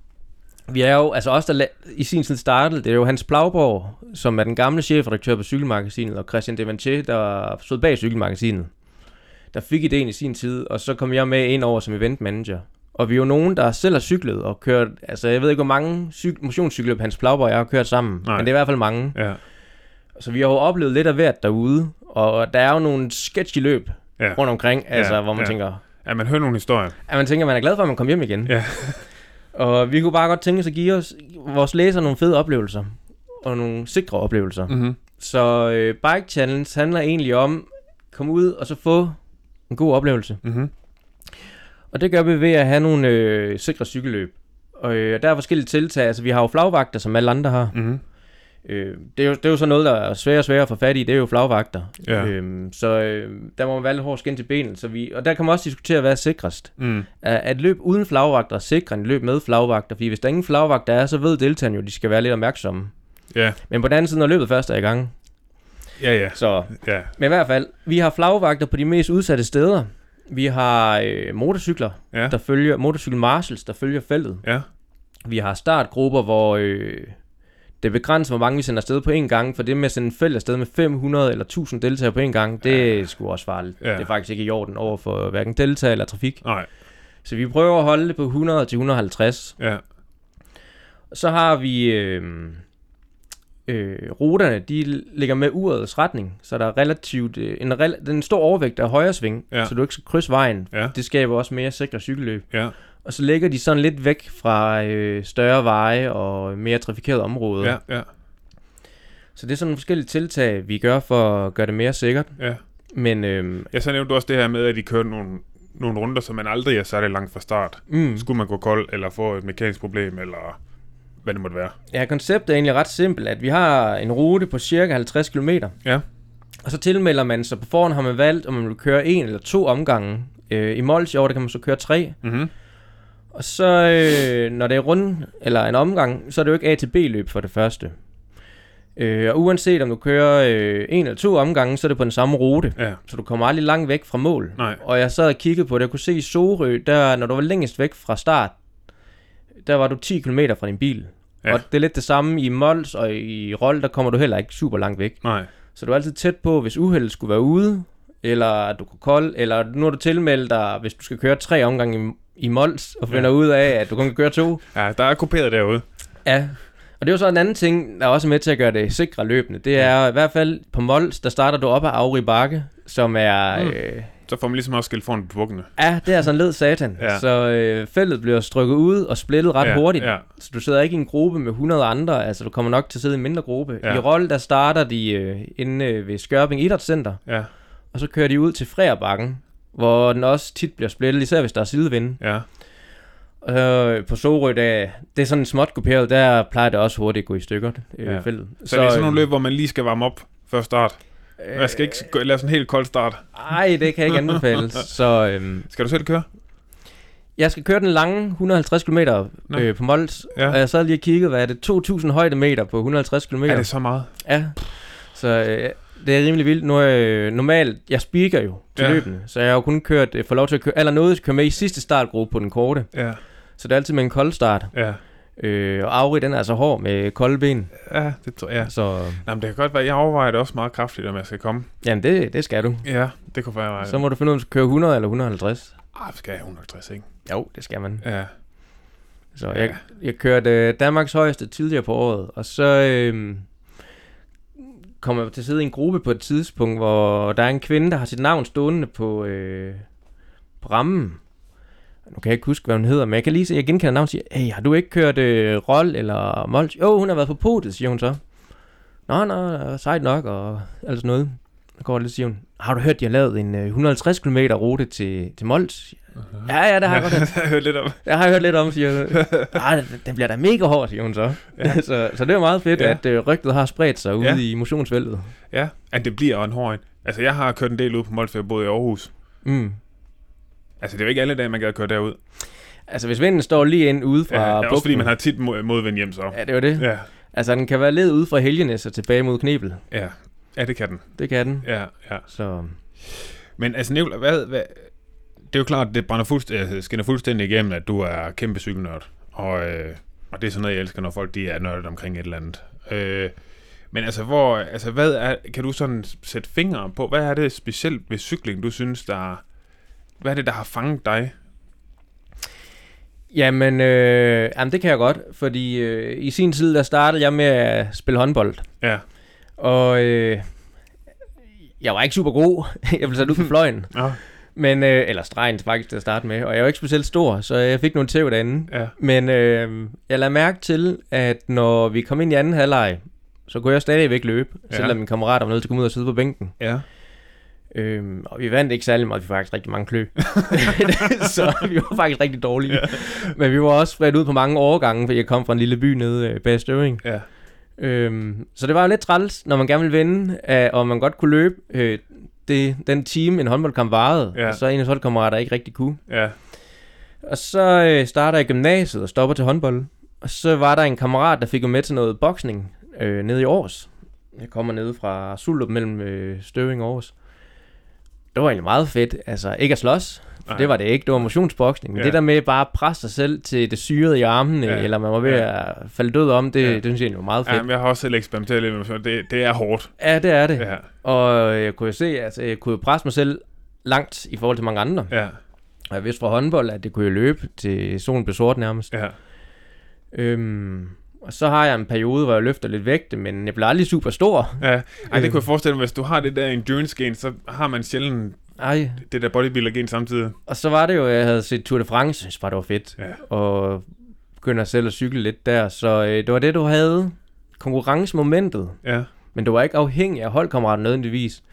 vi er jo, altså os, der i sin tid startede, det er jo Hans Plauborg, som er den gamle chefredaktør på Cykelmagasinet, og Christian Devanché, der stod bag Cykelmagasinet, der fik idéen i sin tid, og så kom jeg med ind over som event manager. Og vi er jo nogen, der selv har cyklet og kørt, altså jeg ved ikke, hvor mange cyk- motionscykler Hans Plauborg og jeg har kørt sammen, Nej. men det er i hvert fald mange. Ja. Så vi har jo oplevet lidt af hvert derude, og der er jo nogle sketchy løb Ja. rundt omkring, altså Ja, hvor man ja. tænker, ja, man hører nogle historier. at man tænker, at man er glad for, at man kommer hjem igen. Ja. og vi kunne bare godt tænke os at give os, vores læsere nogle fede oplevelser. Og nogle sikre oplevelser. Mm. Mm-hmm. Så øh, Bike Challenge handler egentlig om at komme ud og så få en god oplevelse. Mm-hmm. Og det gør vi ved at have nogle øh, sikre cykelløb. Og øh, der er forskellige tiltag. Altså vi har jo flagvagter, som alle andre har. Mm-hmm. Øh, det, er jo, det er jo så noget, der er svært og sværere at få fat i. Det er jo flagvagter. Ja. Øhm, så øh, der må man være lidt hård skin til benet. Så vi, og der kan man også diskutere, hvad er sikrest. Mm. At løb uden flagvagter er sikrere end løb med flagvagter? Fordi hvis der ingen flagvagter er, så ved deltagerne jo, at de skal være lidt opmærksomme. Ja. Men på den anden side, når løbet først er i gang. Ja, ja. Så, Ja. men i hvert fald, vi har flagvagter på de mest udsatte steder. Vi har øh, motorcykler, Ja. der følger, motorcykel marshals, der følger feltet. Ja. Vi har startgrupper, hvor øh, det begrænser, hvor mange vi sender afsted på en gang, for det med at sende en felt afsted med 500 eller 1000 deltagere på en gang, det er sgu også farligt. Ja. Det er faktisk ikke i orden over for hverken deltagere eller trafik. Nej. Så vi prøver at holde det på 100 til 150. Ja. Så har vi øh, øh, ruterne, de ligger med urets retning, så der er relativt øh, en, rel- den en stor overvægt af højre sving, Ja. så du ikke skal krydse vejen. Ja. Det skaber også mere sikre cykelløb. Ja. Og så ligger de sådan lidt væk fra øh, større veje og mere trafikerede områder. Ja. Ja. Så det er sådan nogle forskellige tiltag, vi gør for at gøre det mere sikkert. Ja. Men øh, Ja, så nævnte du også det her med, at de kører nogle, nogle runder, som man aldrig er særlig langt fra start. mm, Skulle man gå kold, eller få et mekanisk problem, eller hvad det måtte være. ja, konceptet er egentlig ret simpelt, at vi har en rute på cirka 50 km. Ja. Og så tilmelder man sig på forhånd, har man valgt, om man vil køre en eller to omgange. Øh, I Mols i år, der kan man så køre tre. Mm-hmm. Og så, øh, når det er rund, eller en omgang, så er det jo ikke A til B-løb for det første. Øh, og uanset om du kører øh, en eller to omgange, så er det på den samme rute. Ja. Så du kommer aldrig langt væk fra mål. Nej. Og jeg sad og kiggede på det, jeg kunne se i Sorø, der, når du var længst væk fra start, der var du 10 km fra din bil. Ja. Og det er lidt det samme i Mols og i Rold, der kommer du heller ikke super langt væk. Nej. Så du er altid tæt på, hvis uheldet skulle være ude, eller du kunne kold, eller nu er du tilmeldt dig, hvis du skal køre tre omgange i, i Mols, og finder Ja. ja. ud af, at du kun kan køre to. Ja, der er kuperet derude. Ja, og det er jo så en anden ting, der er også med til at gøre det sikre løbende. Det er i hvert fald på Mols, der starter du op ad Auri Bakke, som er... Mm. Øh, Så får man ligesom også skilt foran på bukkene. ja, det er sådan led satan. Ja. Så øh, feltet bliver strukket ud og splittet ret ja, hurtigt. Ja. Så du sidder ikke i en gruppe med 100 andre, altså du kommer nok til at sidde i en mindre gruppe. Ja. Ja. I Rold, der starter de øh, inde øh, ved Skørping Idrætscenter, Ja. og så kører de ud til Frærbakken, hvor den også tit bliver splittet, især hvis der er sidevind. Ja. Øh, på Sorø, der, det er sådan småt kuperet, der plejer det også hurtigt at gå i stykker, øh, Ja. feltet. Så, så det er sådan øh, nogle løb, hvor man lige skal varme op før start. Jeg skal ikke lave sådan en helt kold start. Nej, det kan jeg ikke anbefales. så øhm, Skal du selv køre? jeg skal køre den lange 150 km øh, på Mols, Ja. og jeg sad lige og kiggede, hvad er det, 2.000 højdemeter på 150 km. Er det så meget? Ja, så øh, det er rimelig vildt. Nu jeg, normalt, jeg speaker jo til Ja. ja. løbene, så jeg har jo kun kørt, øh, fået lov til at køre, eller noget køre med i sidste startgruppe på den korte. Ja. Så det er altid med en kold start. Ja. Øh, og Auri, den er altså hård med kolde ben. Ja, det tror jeg. Så, Jamen, det kan godt være, jeg overvejer det også meget kraftigt, om jeg skal komme. jamen, det, det skal du. Ja, det kunne være... Så må du finde ud af, om du skal køre 100 eller 150. Ah, skal jeg 150, ikke? Jo, det skal man. Ja. Så Ja. jeg, jeg kørte øh, Danmarks højeste tidligere på året, og så øh, kommer til at sidde i en gruppe på et tidspunkt, hvor der er en kvinde, der har sit navn stående på, øh, på rammen. Nu kan jeg ikke huske, hvad hun hedder, men jeg kan lige se, jeg genkender navnet og siger, hey, har du ikke kørt øh, Roll eller Mols? Jo, hun har været på potet, siger hun så. Nå, nå, sejt nok, og alt sådan noget. Så går det lidt, siger hun, har du hørt, de har lavet en øh, 150 km rute til, til Mols? Uh-huh. Ja, ja, det har jeg godt hørt. jeg har hørt lidt om. Jeg har hørt lidt om, siger hun. Ej, den- bliver da mega hård, siger hun så. Ja. så, så det er meget fedt, Ja. at øh, rygtet har spredt sig ude Ja. i motionsvældet. Ja, at det bliver en hård en. Altså, jeg har kørt en del ud på Mols, for jeg boede i Aarhus. Mm. Altså, det er jo ikke alle dage, man kan køre derud. Altså, hvis vinden står lige ind ude fra Ja, ja, også bugten, fordi man har tit mod- modvind hjem, så. Ja, det var det. Ja, Altså, den kan være led ude fra Helgenæs og tilbage mod Knebel. ja. Ja, det kan den. Det kan den. Ja, ja. Så Men altså, Nicolai, hvad, hvad, det er jo klart, det brænder fuldst, øh, skinner fuldstændig igennem, at du er kæmpe cykelnørd. Og, øh, og det er sådan noget, jeg elsker, når folk de er nørdet omkring et eller andet. Øh, men altså, hvor, altså, hvad er, kan du sådan sætte fingre på, hvad er det specielt ved cykling, du synes, der hvad er det, der har fanget dig? Jamen, øh, jamen, det kan jeg godt, fordi øh, i sin tid, der startede jeg med at spille håndbold. Ja, Og øh, jeg var ikke super god. jeg blev sat ud på fløjen. ja, Men, øh, eller stregen faktisk til at starte med. Og jeg var ikke specielt stor, så jeg fik nogle tæv derinde. ja, Men øh, jeg lader mærke til, at når vi kom ind i anden halvleg, så kunne jeg stadigvæk løbe, Ja. selvom min kammerat var nødt til at komme ud og sidde på bænken. ja. Øhm, og vi vandt ikke særlig meget, vi fik faktisk rigtig mange klø. så vi var faktisk rigtig dårlige. Ja. Men vi var også spredt ud på mange årgange, fordi jeg kom fra en lille by nede øh, bag Støvring. ja. Øhm, så det var jo lidt træls, når man gerne ville vinde, øh, og man godt kunne løbe øh, det, den time, en håndboldkamp varede, Ja. og så en af holdkammerater ikke rigtig kunne. ja. Og så øh, starter jeg gymnasiet og stopper til håndbold. Og så var der en kammerat, der fik mig med til noget boksning øh, nede i Aarhus. Jeg kommer ned fra Sulup mellem øh, Støving og Aarhus. Det var egentlig meget fedt. Altså, ikke at slås, for det var det ikke. Det var motionsboksning. Men Ja. det der med bare at presse sig selv til det syrede i armene, Ja. ja. eller man var ved Ja. at falde død om, det, Ja. ja. det synes jeg egentlig var meget fedt. Jamen, jeg har også selv eksperimenteret lidt med motion. det. Det er hårdt. Ja, det er det. Ja, Og jeg kunne jo se, altså, jeg kunne jo presse mig selv langt i forhold til mange andre. ja, Og jeg vidste fra håndbold, at det kunne jeg løbe til solen blev sort nærmest. ja. Øhm, og så har jeg en periode, hvor jeg løfter lidt vægte, men jeg bliver aldrig super stor. Ja, ej, det Øh. kunne jeg forestille mig, hvis du har det der endurance-gen, så har man sjældent Ej. det der bodybuilder-gen samtidig. Og så var det jo, at jeg havde set Tour de France, jeg synes bare, det var fedt. Ja. Og begynder selv at cykle lidt der, så øh, det var det, du havde. Konkurrencemomentet. Ja, Men du var ikke afhængig af holdkammerater nødvendigvis.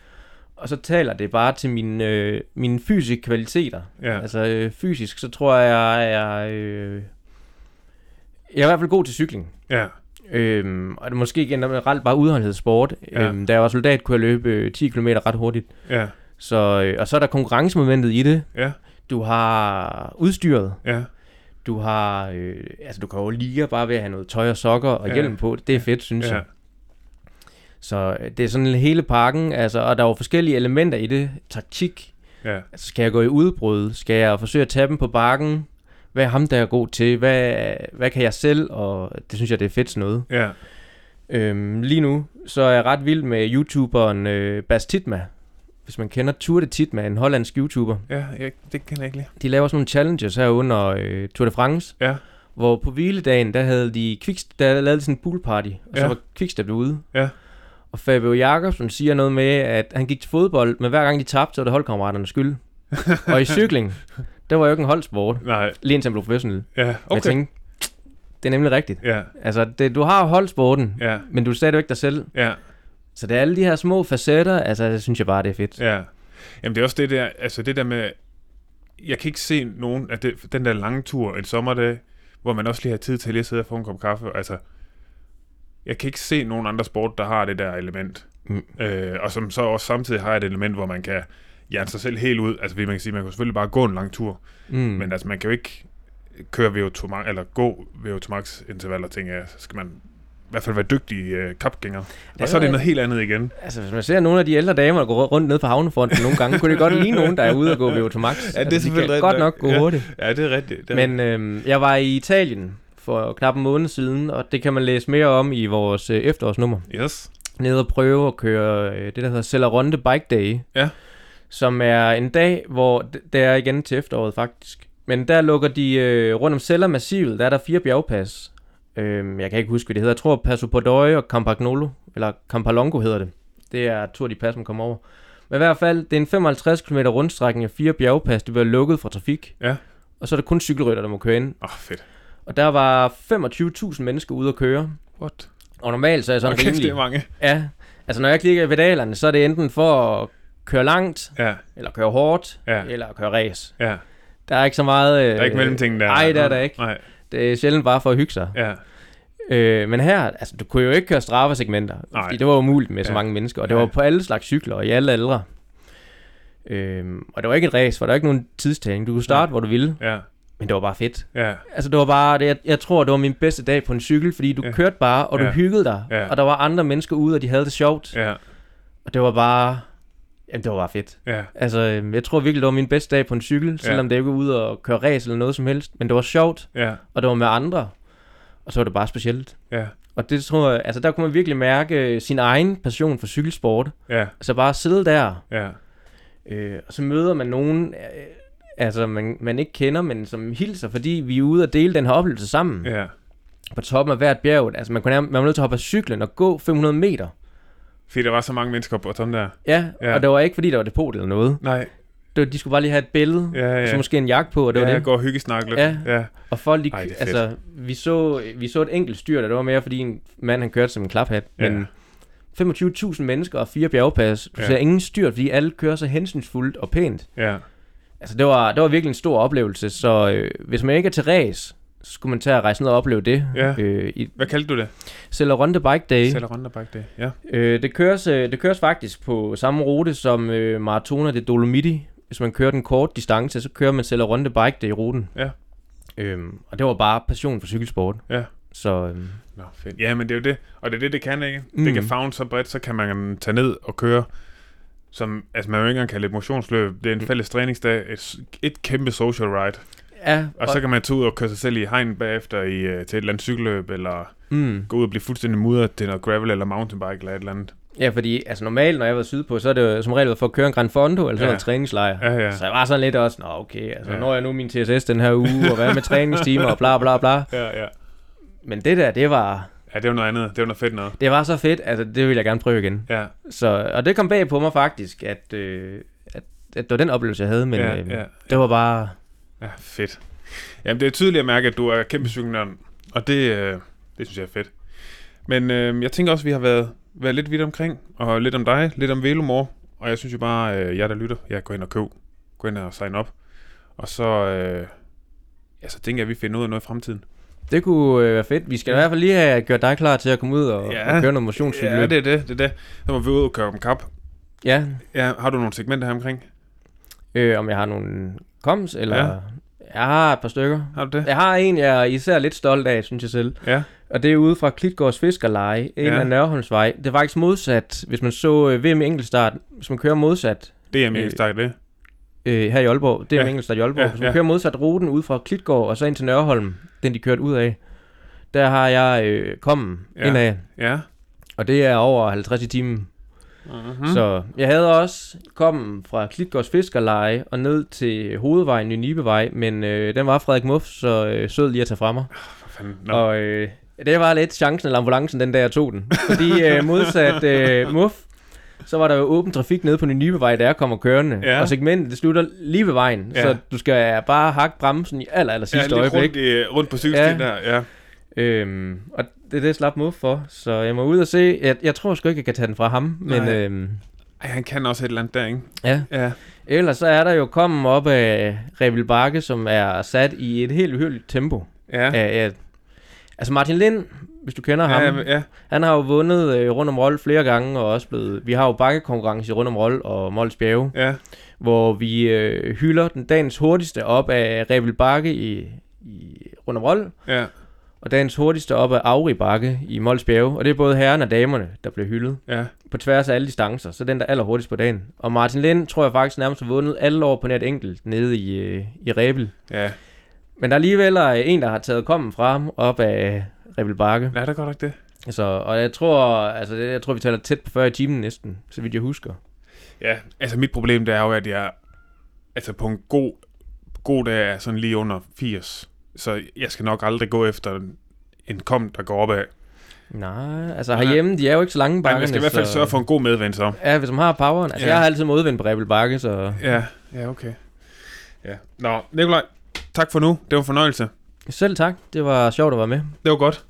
Og så taler det bare til mine, øh, mine fysiske kvaliteter. ja, Altså øh, fysisk, så tror jeg, jeg er... Øh, jeg er i hvert fald god til cykling. ja, Øhm, og det er måske generelt bare udholdenhedssport. Ja. Øhm, da jeg var soldat, kunne jeg løbe øh, 10 km ret hurtigt. ja, Så, øh, og så er der konkurrencemomentet i det. ja, Du har udstyret. ja, Du har... Øh, altså, du kan jo lige bare ved at have noget tøj og sokker og Ja. hjelm på. Det er fedt, synes ja, jeg. Så øh, det er sådan hele pakken. Altså, og der er jo forskellige elementer i det. Taktik. ja, Altså, skal jeg gå i udbrud? Skal jeg forsøge at tage dem på bakken? Hvad er ham, der er god til? Hvad, hvad kan jeg selv? Og det synes jeg, det er fedt sådan noget. ja, Øhm, lige nu, så er jeg ret vild med YouTuberen øh, Bas Titma. Hvis man kender Tour de Titma, en hollandsk YouTuber. ja, jeg, det kan jeg ikke lide. De laver sådan nogle challenges her under øh, Tour de France. Ja. Hvor på hviledagen, der havde de kvikst, der lavede de sådan en poolparty. Og så Ja. var Quickstep ude. Ja. Og Fabio Jakobsen siger noget med, at han gik til fodbold, men hver gang de tabte, så var det holdkammeraternes skyld. og i cykling, der var jo ikke en holdsport. Nej, Lige indtil han blev professionel. ja, Okay. Jeg tænkte, det er nemlig rigtigt. Ja, Altså, det, du har holdsporten, ja, men du er stadigvæk dig selv. ja, Så det er alle de her små facetter, altså det synes jeg bare, det er fedt. ja. Jamen, det er også det der, altså det der med, jeg kan ikke se nogen af det, den der lange tur en sommerdag, hvor man også lige har tid til lige at sidde og få en kop kaffe. Altså, jeg kan ikke se nogen andre sport, der har det der element. Mm. Øh, og som så også samtidig har et element, hvor man kan hjerne sig selv helt ud. Altså, man kan sige, man kan selvfølgelig bare gå en lang tur, Mm. mm. men altså, man kan jo ikke køre VO2 max, eller gå VO2 max intervaller, tænker jeg. Så skal man i hvert fald være dygtig øh, kapgænger. Og så er det noget helt andet igen. Altså, hvis man ser nogle af de ældre damer, der går rundt ned på havnefronten nogle gange, kunne det godt ligne nogen, der er ude og gå VO2 Max. Ja, det er altså, de kan godt nok. gå Ja. hurtigt. Ja, det er rigtigt. Det er Men øhm, jeg var i Italien for knap en måned siden, og det kan man læse mere om i vores øh, efterårsnummer. Yes. Nede og prøve at køre øh, det, der hedder Cellaronde Bike Day. Ja. Som er en dag, hvor det er igen til efteråret faktisk. Men der lukker de øh, rundt om Sella Massivet, der er der fire bjergpas. Øh, jeg kan ikke huske, hvad det hedder. Jeg tror Passo Podoi og Campagnolo, eller Campalongo hedder det. Det er to af de pas, man kommer over. Men i hvert fald, det er en 55 km rundstrækning af fire bjergpas, det bliver lukket fra trafik. Ja. Og så er der kun cykelrytter, der må køre ind. Åh, oh, fedt. Og der var 25.000 mennesker ude at køre. What? Og normalt så er jeg sådan Okay, rimelig... det er mange. Ja, altså når jeg klikker i pedalerne, så er det enten for at køre langt, Ja, eller køre hårdt, Ja. eller køre race. ja. Der er ikke så meget... Øh, Der er ikke mellemting der. Nej, det er der ikke. Nej, Det er sjældent bare for at hygge sig. ja. Øh, men her, altså du kunne jo ikke køre Strava-segmenter, Nej. fordi det var umuligt med så Ja. mange mennesker, og det Ja. var på alle slags cykler og i alle aldre. Øh, og det var ikke et race, for der var ikke nogen tidstagning. Du kunne starte, hvor du ville, Ja, men det var bare fedt. ja, Altså det var bare, det, jeg, jeg tror, det var min bedste dag på en cykel, fordi du Ja. kørte bare, og du Ja. hyggede dig, Ja. og der var andre mennesker ude, og de havde det sjovt, ja, og det var bare, jamen det var bare fedt. ja. Altså, øhm, jeg tror virkelig, det var min bedste dag på en cykel, selvom det ikke var ude og køre race eller noget som helst. Men det var sjovt, Ja, og det var med andre. Og så var det bare specielt. ja, Og det tror jeg, altså der kunne man virkelig mærke øh, sin egen passion for cykelsport. ja, Altså bare sidde der, ja, øh, og så møder man nogen, øh, altså man, man ikke kender, men som hilser, fordi vi er ude og dele den her oplevelse sammen. ja. På toppen af hvert bjerg. Altså man, kunne man var nødt til at hoppe af cyklen og gå 500 meter. Fordi der var så mange mennesker på sådan der. Ja, Ja. og det var ikke fordi, der var depot eller noget. Nej, Det var, de skulle bare lige have et billede, ja, ja. og så måske en jakke på, og det var ja, det. gå og hyggesnakke lidt. Ja. ja. Og folk, de, Ej, altså, vi så, vi så et enkelt styr, der det var mere, fordi en mand, han kørte som en klaphat. Ja. Men 25.000 mennesker og fire bjergpas. Du Ja. ser ingen styr, fordi alle kører så hensynsfuldt og pænt. ja. Altså, det var, det var virkelig en stor oplevelse, så øh, hvis man ikke er til race, så skulle man tage at rejse ned og opleve det. Ja. Øh, i Hvad kaldte du det? Cellaronde Bike Day. Rundt bag det. Ja. Øh, det, køres, øh, det køres faktisk på samme rute som øh, Maratona de Dolomiti. Hvis man kører den kort distance, så kører man Cellaronde Bike Day i ruten. Ja. Øhm, og det var bare passion for cykelsport. Ja. Så øhm, Nå, fedt. Ja, men det er jo det. Og det er det, det kan, ikke? Mm. Mm. Det kan favne så bredt, så kan man tage ned og køre. Som, altså man vil ikke engang kalde et motionsløb. Det er en Mm. fælles træningsdag. Et, et kæmpe social ride. Ja, Og, så kan man tage ud og køre sig selv i hegn bagefter i, øh, til et eller andet cykelløb, eller mm, gå ud og blive fuldstændig mudret til noget gravel eller mountainbike eller et eller andet. ja, fordi altså normalt, når jeg været sydpå, så er det jo som regel for at køre en Grand Fondo, eller sådan Ja. en træningslejr. Ja, ja. Så jeg var sådan lidt også, nå okay, altså Ja. når jeg nu min TSS den her uge, og hvad med træningstimer, og bla bla bla. Ja, ja. Men det der, det var, Ja, det var noget andet. Det var noget fedt noget. det var så fedt, altså det vil jeg gerne prøve igen. Ja, Så, og det kom bag på mig faktisk, at, øh, at, at det var den oplevelse, jeg havde, men ja, øh, ja. det var bare, Ja, fedt. Jamen, det er tydeligt at mærke, at du er kæmpe cykelnørd, og det, øh, det synes jeg er fedt. Men øh, jeg tænker også, at vi har været, været lidt vidt omkring, og lidt om dig, lidt om Velomor, og jeg synes jo bare, øh, jeg der lytter, jeg går ind og køb, gå ind og sign op, og så, øh, ja, så tænker jeg, at vi finder ud af noget i fremtiden. det kunne øh, være fedt. Vi skal i hvert fald lige have gjort dig klar til at komme ud og, Ja. ja. og køre noget motionscykel. Ja, det er det, det er det. Så må vi ud og køre om kap. ja. Ja, har du nogle segmenter her omkring? Øh, om jeg har nogle koms, eller... Ja. Jeg har et par stykker. Har du det? Jeg har en, jeg er især lidt stolt af, synes jeg selv. Ja. Og det er ude fra Klitgårds Fiskerleje, en Ja. af Nørholmsvej. Det er faktisk modsat, hvis man så øh, VM enkeltstart, hvis man kører modsat Det er Øh, start, det. øh, her i Aalborg, det er Ja. enkeltstart i Aalborg. Ja, Hvis man ja. kører modsat ruten ud fra Klitgård og så ind til Nørholm, den de kørte ud af, der har jeg øh, kommet Ja. ja. indad. Ja. Og det er over 50 i timen. Mm-hmm. Mm. Så jeg havde også kommet fra Klitgårds Fiskerleje og ned til hovedvejen, Nynibevej, men øh, den var Frederik Muff så øh, sød lige at tage fra mig. For fanden. No. Og øh, det var lidt chancen eller ambulancen, den der jeg tog den. Fordi øh, modsat øh, Muff, så var der jo åben trafik nede på Nynibevej, der jeg kommer kørende. Ja. Og segmentet, det slutter lige ved vejen. Ja. Så du skal bare hakke bremsen i aller, aller ja, sidste lige øjeblik. rundt, i, rundt på cykelstien Ja. der, ja. Øhm, og det er det, slap Muff for. Så jeg må ud og se. Jeg, jeg tror sgu ikke, jeg kan tage den fra ham. Men Nej. øhm, Ej, han kan også et eller andet der, ikke? ja. Ja. Ellers så er der jo kommet op af Revild Bakke, som er sat i et helt uhyrligt tempo. Ja. Af, af, altså Martin Lind, hvis du kender ham, Ja, ja, han har jo vundet øh, rundt om Rold flere gange, og også blevet, vi har jo bakkekonkurrence i rundt om Rold og Mols Bjerge, ja, hvor vi øh, hylder den dagens hurtigste op af Revild Bakke i, i rundt om Rold, ja, og dagens hurtigste op af Auri Bakke i Mols Bjerge, og det er både herrerne og damerne, der bliver hyldet ja. på tværs af alle distancer, så den der er allerhurtigst på dagen. Og Martin Lind tror jeg faktisk nærmest har vundet alle år på net enkelt nede i, øh, i Rebel. Ja, Men der er alligevel øh, en, der har taget kommen frem op af Rebel Bakke. Ja, det er godt nok det. Så, og jeg tror, altså, det, jeg tror, vi taler tæt på 40 i timen næsten, så vidt jeg husker. Ja, altså mit problem det er jo, at jeg altså på en god, god dag er sådan lige under 80. Så jeg skal nok aldrig gå efter en kom, der går opad. Nej, altså herhjemme, de er jo ikke så lange bakkerne. Man skal i hvert fald så... sørge for en god medvind så. Ja, hvis man har poweren. Altså, Ja. ja. jeg har altid modvind på Rebel Bakke, så... Ja, ja, okay. Ja. Nå, Nikolaj, tak for nu. Det var en fornøjelse. Selv tak. Det var sjovt at være med. Det var godt.